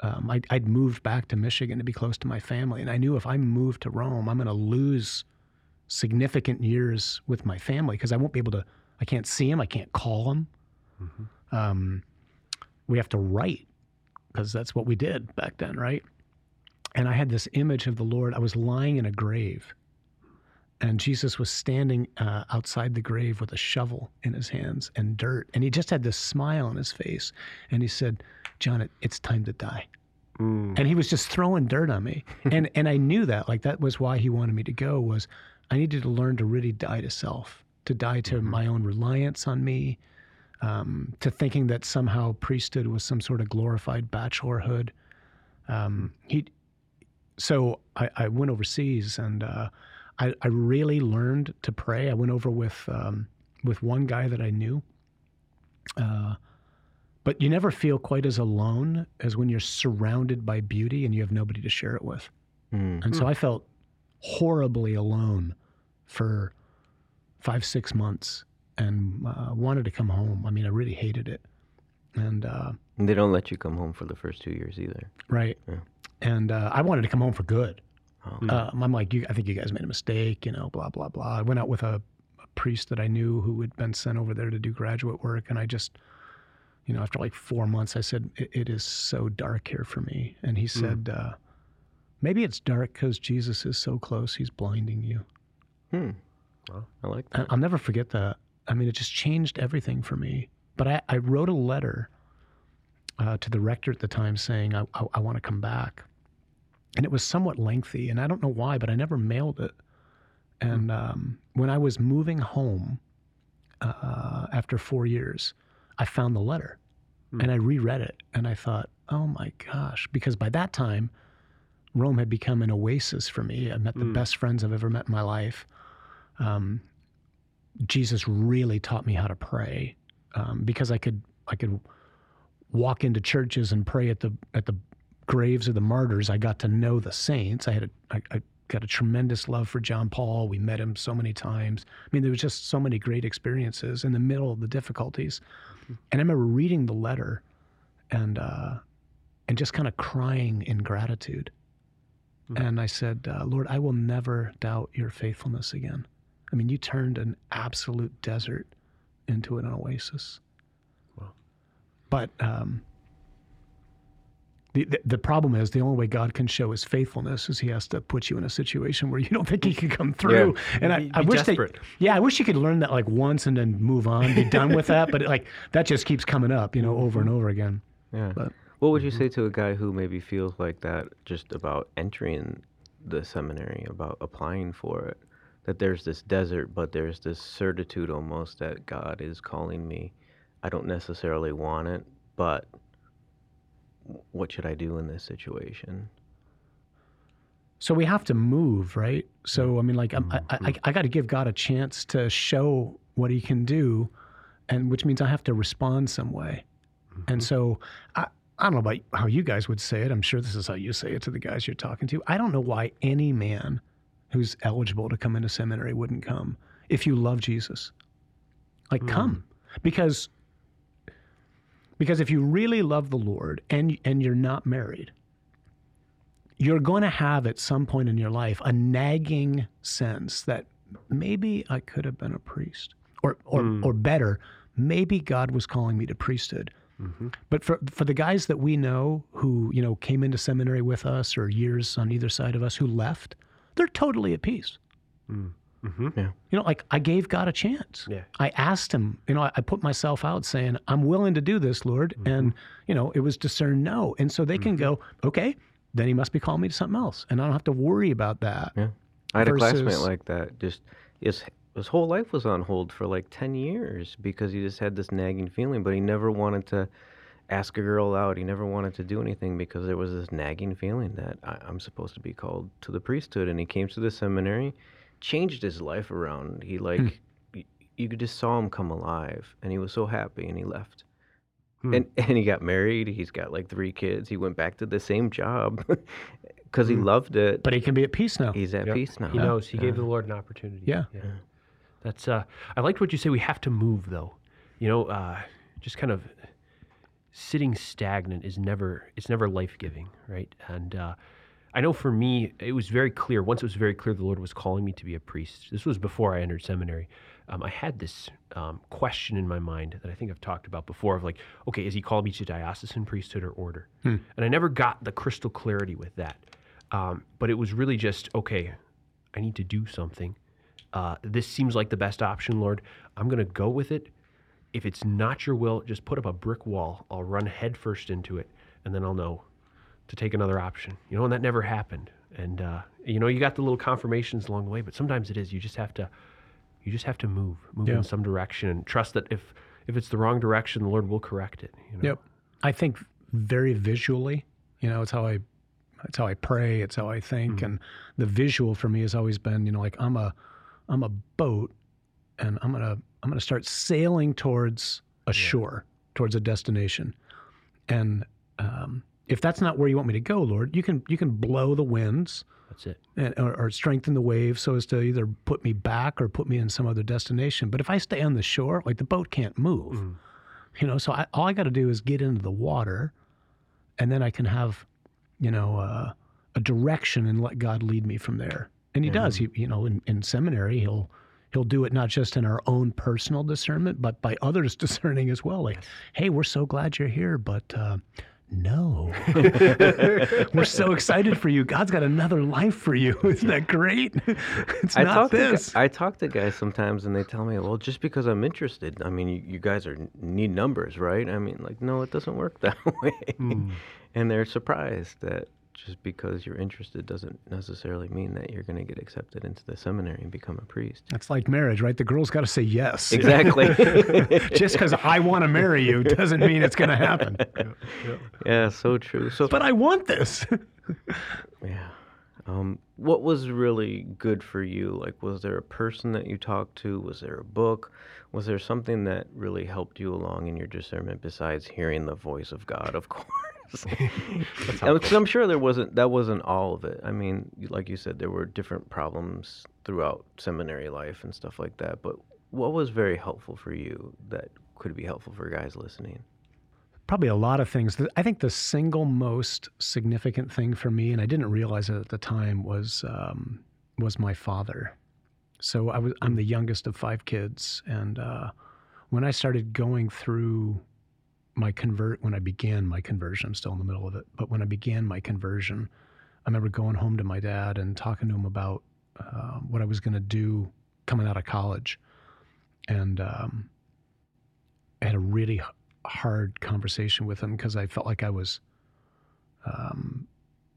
Um, I'd, I'd moved back to Michigan to be close to my family, and I knew if I moved to Rome, I'm going to lose significant years with my family because I won't be able to. I can't see them. I can't call them. Um, we have to write because that's what we did back then, right? And I had this image of the Lord. I was lying in a grave, and Jesus was standing uh, outside the grave with a shovel in his hands and dirt, and he just had this smile on his face, and he said, "John, it, it's time to die." Mm. and he was just throwing dirt on me [laughs] and and i knew that like that was why he wanted me to go was i needed to learn to really die to self to die to my own reliance on me um, to thinking that somehow priesthood was some sort of glorified bachelorhood. Um, he so I, I went overseas and uh, I, I really learned to pray. I went over with um, with one guy that i knew. Uh, but you never feel quite as alone as when you're surrounded by beauty and you have nobody to share it with. Mm. And so I felt horribly alone for five, six months and uh, wanted to come home. I mean, I really hated it. And, uh, they don't let you come home for the first two years either. right. Yeah. And uh, I wanted to come home for good. Oh. Um, I'm like, you, I think you guys made a mistake, you know, blah, blah, blah. I went out with a, a priest that I knew who had been sent over there to do graduate work. And I just, you know, after like four months, I said, it, it is so dark here for me. And he said, uh, maybe it's dark because Jesus is so close, he's blinding you. Hmm. Wow. I like that. I, will never forget that. I mean, it just changed everything for me. But I, I wrote a letter uh, to the rector at the time saying, I, I, I want to come back. And it was somewhat lengthy, and I don't know why, but I never mailed it. And um, when I was moving home uh, after four years, I found the letter and I reread it. And I thought, oh my gosh, because by that time, Rome had become an oasis for me. I met the best friends I've ever met in my life. Um, Jesus really taught me how to pray um, because I could I could walk into churches and pray at the at the graves of the martyrs. I got to know the saints. I had a, I, I got a tremendous love for John Paul. We met him so many times. I mean, there was just so many great experiences in the middle of the difficulties. And I remember reading the letter and uh, and just kind of crying in gratitude. And I said, uh, Lord, I will never doubt your faithfulness again. I mean, you turned an absolute desert into an oasis. Wow. But um, the, the the problem is the only way God can show His faithfulness is He has to put you in a situation where you don't think He can come through. And I, Be- I be wish they, desperate. yeah, I wish you could learn that like once and then move on, be done with that. But like that just keeps coming up, you know, over and over again. Yeah. But- what would you mm-hmm. say to a guy who maybe feels like that just about entering the seminary, about applying for it? That there's this desert, but there's this certitude almost that God is calling me. I don't necessarily want it, but what should I do in this situation? So we have to move, right? So I mean, like I'm, I, I, mm-hmm. I got to give God a chance to show what He can do, and which means I have to respond some way. And mm-hmm. so I, I don't know about how you guys would say it. I'm sure this is how you say it to the guys you're talking to. I don't know why any man who's eligible to come into seminary wouldn't come if you love Jesus. Like hmm. come because because if you really love the Lord and and you're not married, you're going to have at some point in your life a nagging sense that maybe I could have been a priest, or or hmm. or better, maybe God was calling me to priesthood. Mm-hmm. But for for the guys that we know who you know came into seminary with us or years on either side of us who left, they're totally at peace. Mm. Mm-hmm. Yeah. You know, like I gave God a chance. Yeah. I asked him, you know, I, I put myself out saying, I'm willing to do this, Lord. Mm-hmm. And, you know, it was discerned no. And so they can mm-hmm. go, okay, then he must be calling me to something else. And I don't have to worry about that. Yeah. I had a classmate like that. Just his his whole life was on hold for like ten years because he just had this nagging feeling, but he never wanted to ask a girl out. He never wanted to do anything because there was this nagging feeling that I, I'm supposed to be called to the priesthood. And he came to the seminary, changed his life around. He like y- you could just saw him come alive, and he was so happy, and he left. Hmm. And [laughs] and he got married. He's got like three kids. He went back to the same job [laughs] because he loved it. But he can be at peace now. He's at Yep. peace now. He knows. He gave the Lord an opportunity. Yeah. That's. Uh, I liked what you say. We have to move, though. You know, uh, just kind of sitting stagnant is never. It's never life giving, right? And uh, I know for me, it was very clear. Once it was very clear the Lord was calling me to be a priest. This was before I entered seminary. Um, I had this um, question in my mind that I think I've talked about before of like, okay, is he calling me to diocesan priesthood or order? And I never got the crystal clarity with that. Um, but it was really just, okay, I need to do something. Uh, this seems like the best option, Lord. I'm going to go with it. If it's not your will, just put up a brick wall. I'll run headfirst into it, and then I'll know to take another option. You know, and that never happened. And uh, you know, you got the little confirmations along the way, but sometimes it is. You just have to, you just have to move, move Yeah. in some direction, and trust that if if it's the wrong direction, the Lord will correct it. You know? Yep. I think very visually, you know, it's how I it's how I pray, it's how I think. And the visual for me has always been, you know, like I'm a I'm a boat and I'm gonna I'm gonna start sailing towards a shore, towards a destination. And um, if that's not where you want me to go, Lord, you can you can blow the winds That's it. and, or, or strengthen the waves so as to either put me back or put me in some other destination. But if I stay on the shore, like the boat can't move, you know. So I, all I got to do is get into the water, and then I can have, you know, uh, a direction and let God lead me from there. And He does. He, you know, in, in seminary, He'll He'll do it not just in our own personal discernment, but by others [laughs] discerning as well. Like, hey, we're so glad you're here, but. Uh, no. [laughs] We're so excited for you. God's got another life for you. [laughs] Isn't that great? It's I not talk this. To, I talk to guys sometimes, and they tell me, "Well, just because I'm interested, I mean, you, you guys are need numbers, right?" I mean, like, no, it doesn't work that way. and they're surprised that just because you're interested doesn't necessarily mean that you're going to get accepted into the seminary and become a priest. It's like marriage, right? The girl's got to say yes. [laughs] Exactly. [laughs] Just because I want to marry you doesn't mean it's going to happen. [laughs] yeah, so true. So, But I want this. yeah. Um, what was really good for you? Like, was there a person that you talked to? Was there a book? Was there something that really helped you along in your discernment besides hearing the voice of God, of course? [laughs] [laughs] I'm sure there wasn't that wasn't all of it. I mean, like you said, there were different problems throughout seminary life and stuff like that. But what was very helpful for you that could be helpful for guys listening? Probably a lot of things. I think the single most significant thing for me, and I didn't realize it at the time, was um, was my father. So I was I'm the youngest of five kids, and uh, when I started going through my convert, when I began my conversion, I'm still in the middle of it, but when I began my conversion, I remember going home to my dad and talking to him about uh, what I was going to do coming out of college, and um, I had a really h- hard conversation with him because I felt like I was um,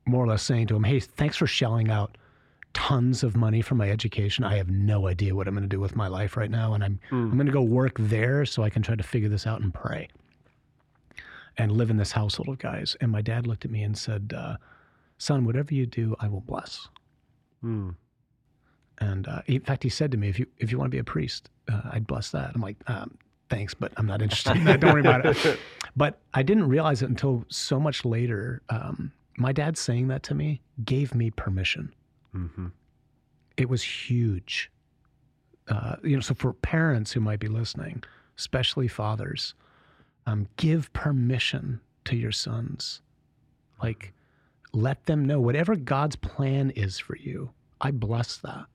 more or less saying to him, "Hey, thanks for shelling out tons of money for my education. I have no idea what I'm going to do with my life right now, and I'm I'm going to go work there so I can try to figure this out and pray and live in this household of guys." And my dad looked at me and said, uh, "Son, whatever you do, I will bless." Hmm. And uh, in fact, he said to me, "If you if you want to be a priest, uh, I'd bless that." I'm like, um, "Thanks, but I'm not interested in that. Don't worry about it." [laughs] But I didn't realize it until so much later. Um, my dad saying that to me gave me permission. Mm-hmm. It was huge. Uh, you know, so for parents who might be listening, especially fathers, um, give permission to your sons. Like, let them know whatever God's plan is for you. I bless that,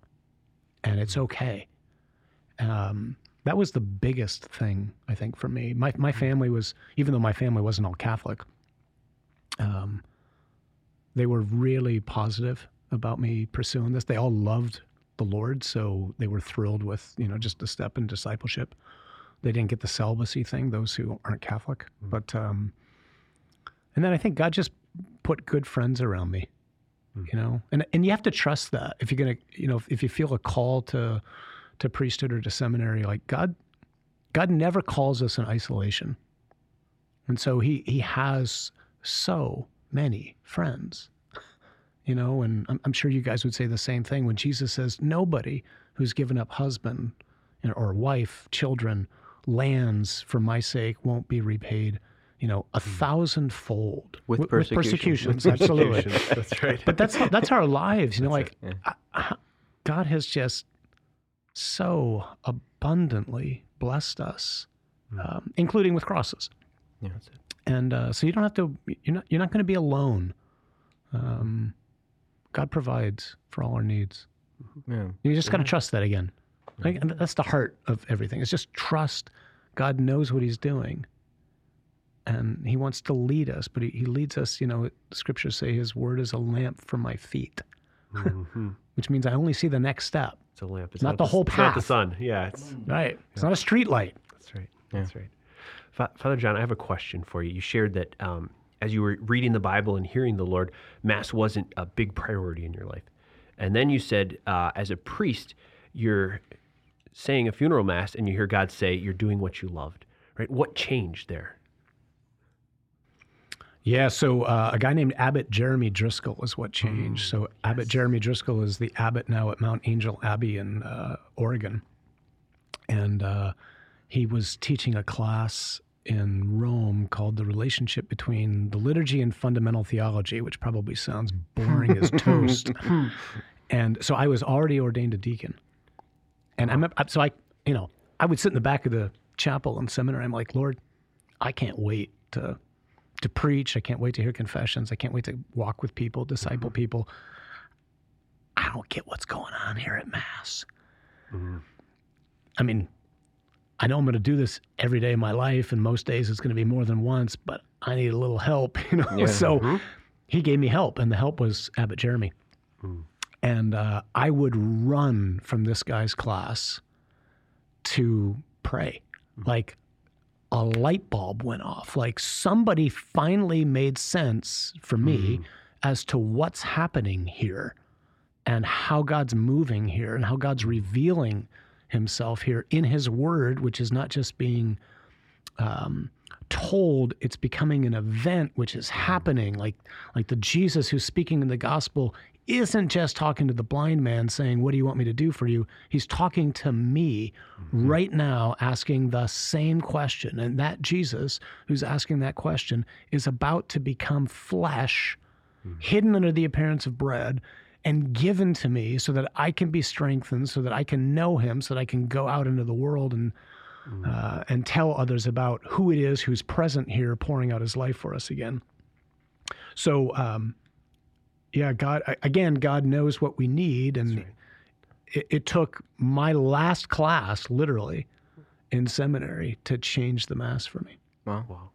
and it's okay. Um, that was the biggest thing I think for me. My my family was, even though my family wasn't all Catholic, um, they were really positive about me pursuing this. They all loved the Lord, so they were thrilled with you know just the step in discipleship. They didn't get the celibacy thing; those who aren't Catholic. But um, and then I think God just put good friends around me, you know, and and you have to trust that if you're gonna you know if you feel a call to to priesthood or to seminary, like God, God never calls us in isolation, and so He He has so many friends [laughs] you know? And I'm, I'm sure you guys would say the same thing when jesus says nobody who's given up husband or wife children lands for my sake won't be repaid you know a thousandfold With With persecution. persecutions absolutely [laughs] That's right. but that's that's our lives you know like yeah. I- I- god has just so abundantly blessed us um, including with crosses Yeah. That's it. and uh, so you don't have to you're not you're not going to be alone um, god provides for all our needs yeah. you just got to trust that again Like, and that's the heart of everything it's just trust god knows what he's doing and he wants to lead us but he, he leads us you know the scriptures say his word is a lamp for my feet Mhm. [laughs] which means i only see the next step It's a lamp. It's Not the whole It's not the sun. Yeah, it's right it's not a street light That's right. That's right. Fa- Father John, I have a question for you. You shared that um, as you were reading the Bible and hearing the Lord, Mass wasn't a big priority in your life. And then you said, uh, as a priest, you're saying a funeral Mass and you hear God say, you're doing what you loved. Right? What changed there? Yeah, so uh, a guy named Abbot Jeremy Driscoll is what changed. so Abbot Jeremy Driscoll is the abbot now at Mount Angel Abbey in uh, Oregon, and uh, he was teaching a class in Rome called "The Relationship Between the Liturgy and Fundamental Theology," which probably sounds boring as [laughs] toast. [laughs] And so I was already ordained a deacon, and I'm uh-huh. so I, you know, I would sit in the back of the chapel in seminary. I'm like, Lord, I can't wait to to preach. I can't wait to hear confessions. I can't wait to walk with people, disciple mm-hmm. people. I don't get what's going on here at Mass. Mm-hmm. I mean, I know I'm going to do this every day of my life, and most days it's going to be more than once, but I need a little help, [laughs] you know? Yeah. So mm-hmm. he gave me help, and the help was Abbot Jeremy. Mm. And uh, I would run from this guy's class to pray. Like a light bulb went off. Like somebody finally made sense for me as to what's happening here and how God's moving here and how God's revealing himself here in his word, which is not just being um, told, it's becoming an event which is happening. Like, like the Jesus who's speaking in the gospel isn't just talking to the blind man saying, What do you want me to do for you? He's talking to me right now, asking the same question. And that Jesus who's asking that question is about to become flesh, hidden under the appearance of bread. And given to me so that I can be strengthened, so that I can know him, so that I can go out into the world and uh, and tell others about who it is who's present here, pouring out His life for us again. So, um, yeah, God again, God knows what we need, and it, it took my last class, literally, in seminary, to change the mass for me. Wow. Wow.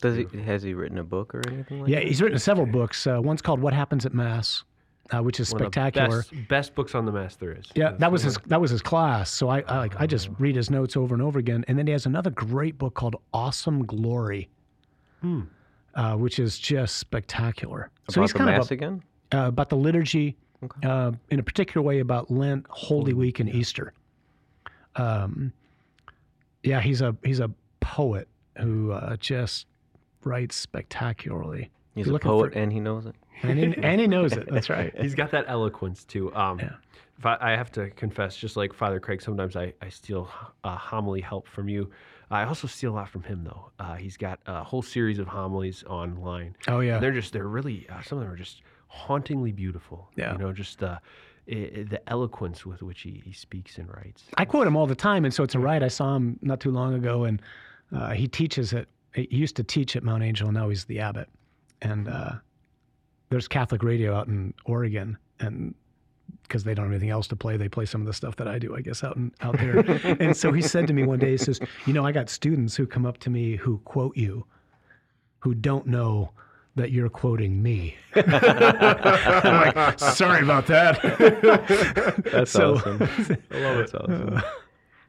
Does he has he written a book or anything like Yeah, that? he's written several books. Uh, one's called "What Happens at Mass," uh, which is One of spectacular. Best, best books on the Mass there is. Yeah, That's that was his that was his class. So I, I like I just read his notes over and over again. And then he has another great book called Awesome Glory, uh, which is just spectacular. so About he's the kind mass of a, again? uh, about the liturgy, Okay. uh, in a particular way about Lent, Holy Week, and Easter. Um, yeah, he's a he's a poet who uh, just writes spectacularly. He's you're a poet for- and he knows it. and he, and he knows it. [laughs] That's right. He's got that eloquence too. Um, Yeah. I, have to confess, just like Father Craig, sometimes I, I steal uh, homily help from you. I also steal a lot from him, though. Uh, he's got a whole series of homilies online. Oh yeah. And they're just, they're really, uh, some of them are just hauntingly beautiful. Yeah. You know, just the, i- i- the eloquence with which he, he speaks and writes. I quote him all the time, and so it's a right. I saw him not too long ago, and uh, he teaches at. He used to teach at Mount Angel, and now he's the abbot. And uh, there's Catholic radio out in Oregon, and because they don't have anything else to play, they play some of the stuff that I do, I guess, out in, out there. and so he said to me one day, he says, "You know, I got students who come up to me who quote you, who don't know that you're quoting me. [laughs] I'm like, sorry about that. That's So- awesome. I love it. That's awesome. [laughs]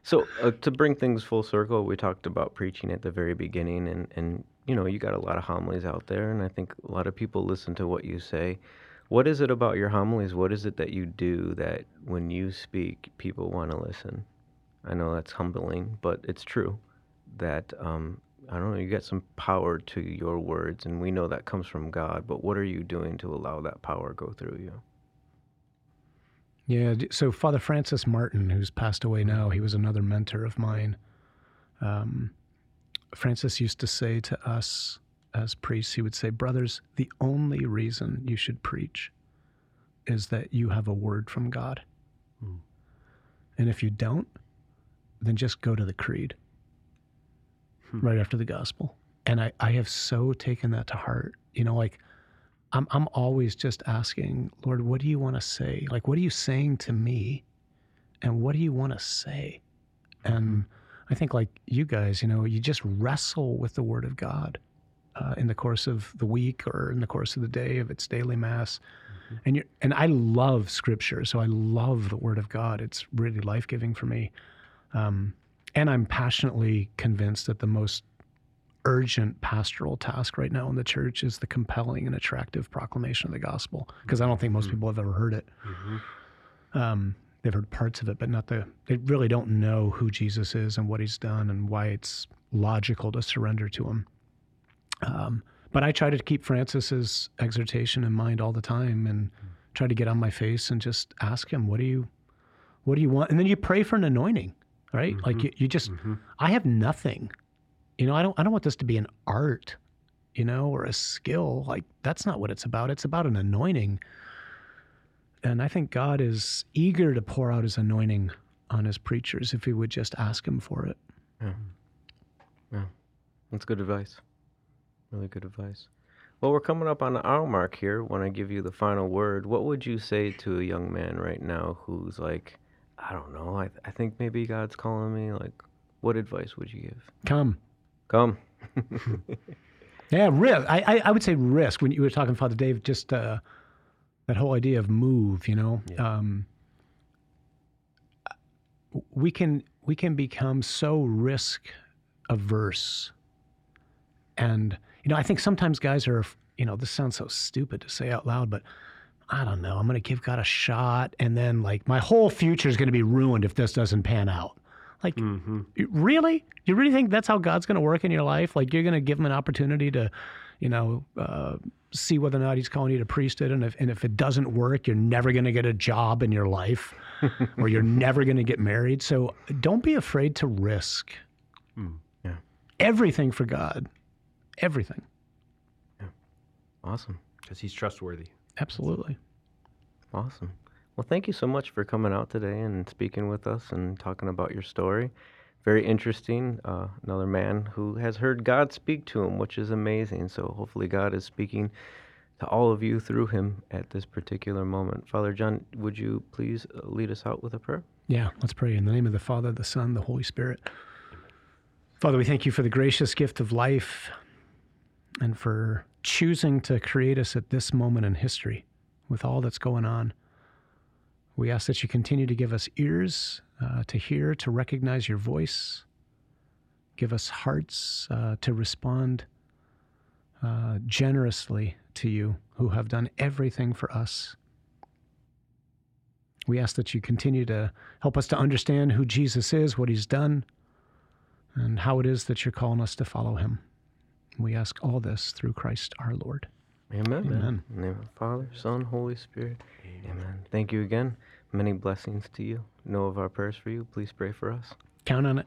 So uh, to bring things full circle, we talked about preaching at the very beginning, and and you know you got a lot of homilies out there, and I think a lot of people listen to what you say. What is it about your homilies? What is it that you do that when you speak, people want to listen? I know that's humbling, but it's true. That um, I don't know, you got some power to your words, and we know that comes from God. But what are you doing to allow that power go through you? Yeah. So Father Francis Martin, who's passed away now, he was another mentor of mine. Um, Francis used to say to us as priests, he would say, Brothers, the only reason you should preach is that you have a word from God. Hmm. And if you don't, then just go to the creed Hmm. right after the gospel. And I, I have so taken that to heart. You know, like I'm I'm always just asking, Lord, what do you want to say? Like what are you saying to me? And what do you want to say? And I think like you guys, you know, you just wrestle with the word of God uh, in the course of the week or in the course of the day of its daily mass. And you and I love scripture, so I love the word of God. It's really life-giving for me. Um, and I'm passionately convinced that the most urgent pastoral task right now in the church is the compelling and attractive proclamation of the gospel. Because I don't think most people have ever heard it. Um, they've heard parts of it, but not the. They really don't know who Jesus is and what He's done and why it's logical to surrender to Him. Um, but I try to keep Francis's exhortation in mind all the time and try to get on my face and just ask him, "What do you, what do you want?" And then you pray for an anointing, right? Like you, you just, I have nothing. You know, I don't, I don't want this to be an art, you know, or a skill. Like that's not what it's about. It's about an anointing. And I think God is eager to pour out His anointing on His preachers if we would just ask Him for it. Yeah. Yeah. That's good advice. Really good advice. Well, we're coming up on the hour mark here. When I give you the final word, what would you say to a young man right now who's like, I don't know, I, I think maybe God's calling me? Like, what advice would you give? Come. Come. [laughs] Yeah, risk. I, I, I would say risk. When you were talking, Father Dave, just uh, that whole idea of move. You know, um, we can we can become so risk averse, and you know, I think sometimes guys are. You know, this sounds so stupid to say out loud, but I don't know. I'm going to give God a shot, and then like my whole future is going to be ruined if this doesn't pan out. Like, you- really? You really think that's how God's going to work in your life? Like, you're going to give him an opportunity to, you know, uh, see whether or not he's calling you to priesthood, and if and if it doesn't work, you're never going to get a job in your life, [laughs] or you're never going to get married. So don't be afraid to risk. Yeah. Everything for God, everything. Yeah. Awesome. Because he's trustworthy. Absolutely. Awesome. Well, thank you so much for coming out today and speaking with us and talking about your story. Very interesting. Uh, another man who has heard God speak to him, which is amazing. So hopefully, God is speaking to all of you through him at this particular moment. Father John, would you please uh, lead us out with a prayer? Yeah, let's pray in the name of the Father, the Son, the Holy Spirit. Father, we thank you for the gracious gift of life and for choosing to create us at this moment in history with all that's going on. We ask that you continue to give us ears uh, to hear, to recognize your voice. Give us hearts uh, to respond uh, generously to you, who have done everything for us. We ask that you continue to help us to understand who Jesus is, what he's done, and how it is that you're calling us to follow him. We ask all this through Christ our Lord. Amen. Amen. In the name of the Father, Son, Holy Spirit. Amen. Thank you again. Many blessings to you. Know of our prayers for you. Please pray for us. Count on it.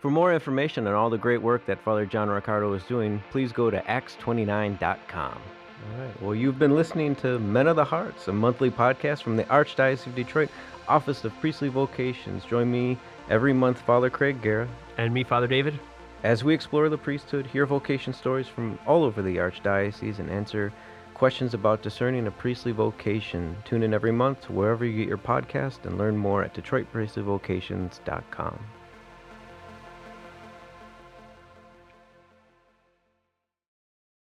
For more information on all the great work that Father John Riccardo is doing, please go to acts29.com. All right. Well, you've been listening to Men of the Hearts, a monthly podcast from the Archdiocese of Detroit Office of Priestly Vocations. Join me every month, Father Craig Giera, And me, Father David. As we explore the priesthood, hear vocation stories from all over the Archdiocese, and answer questions about discerning a priestly vocation. Tune in every month wherever you get your podcast and learn more at DetroitPriestlyVocations.com.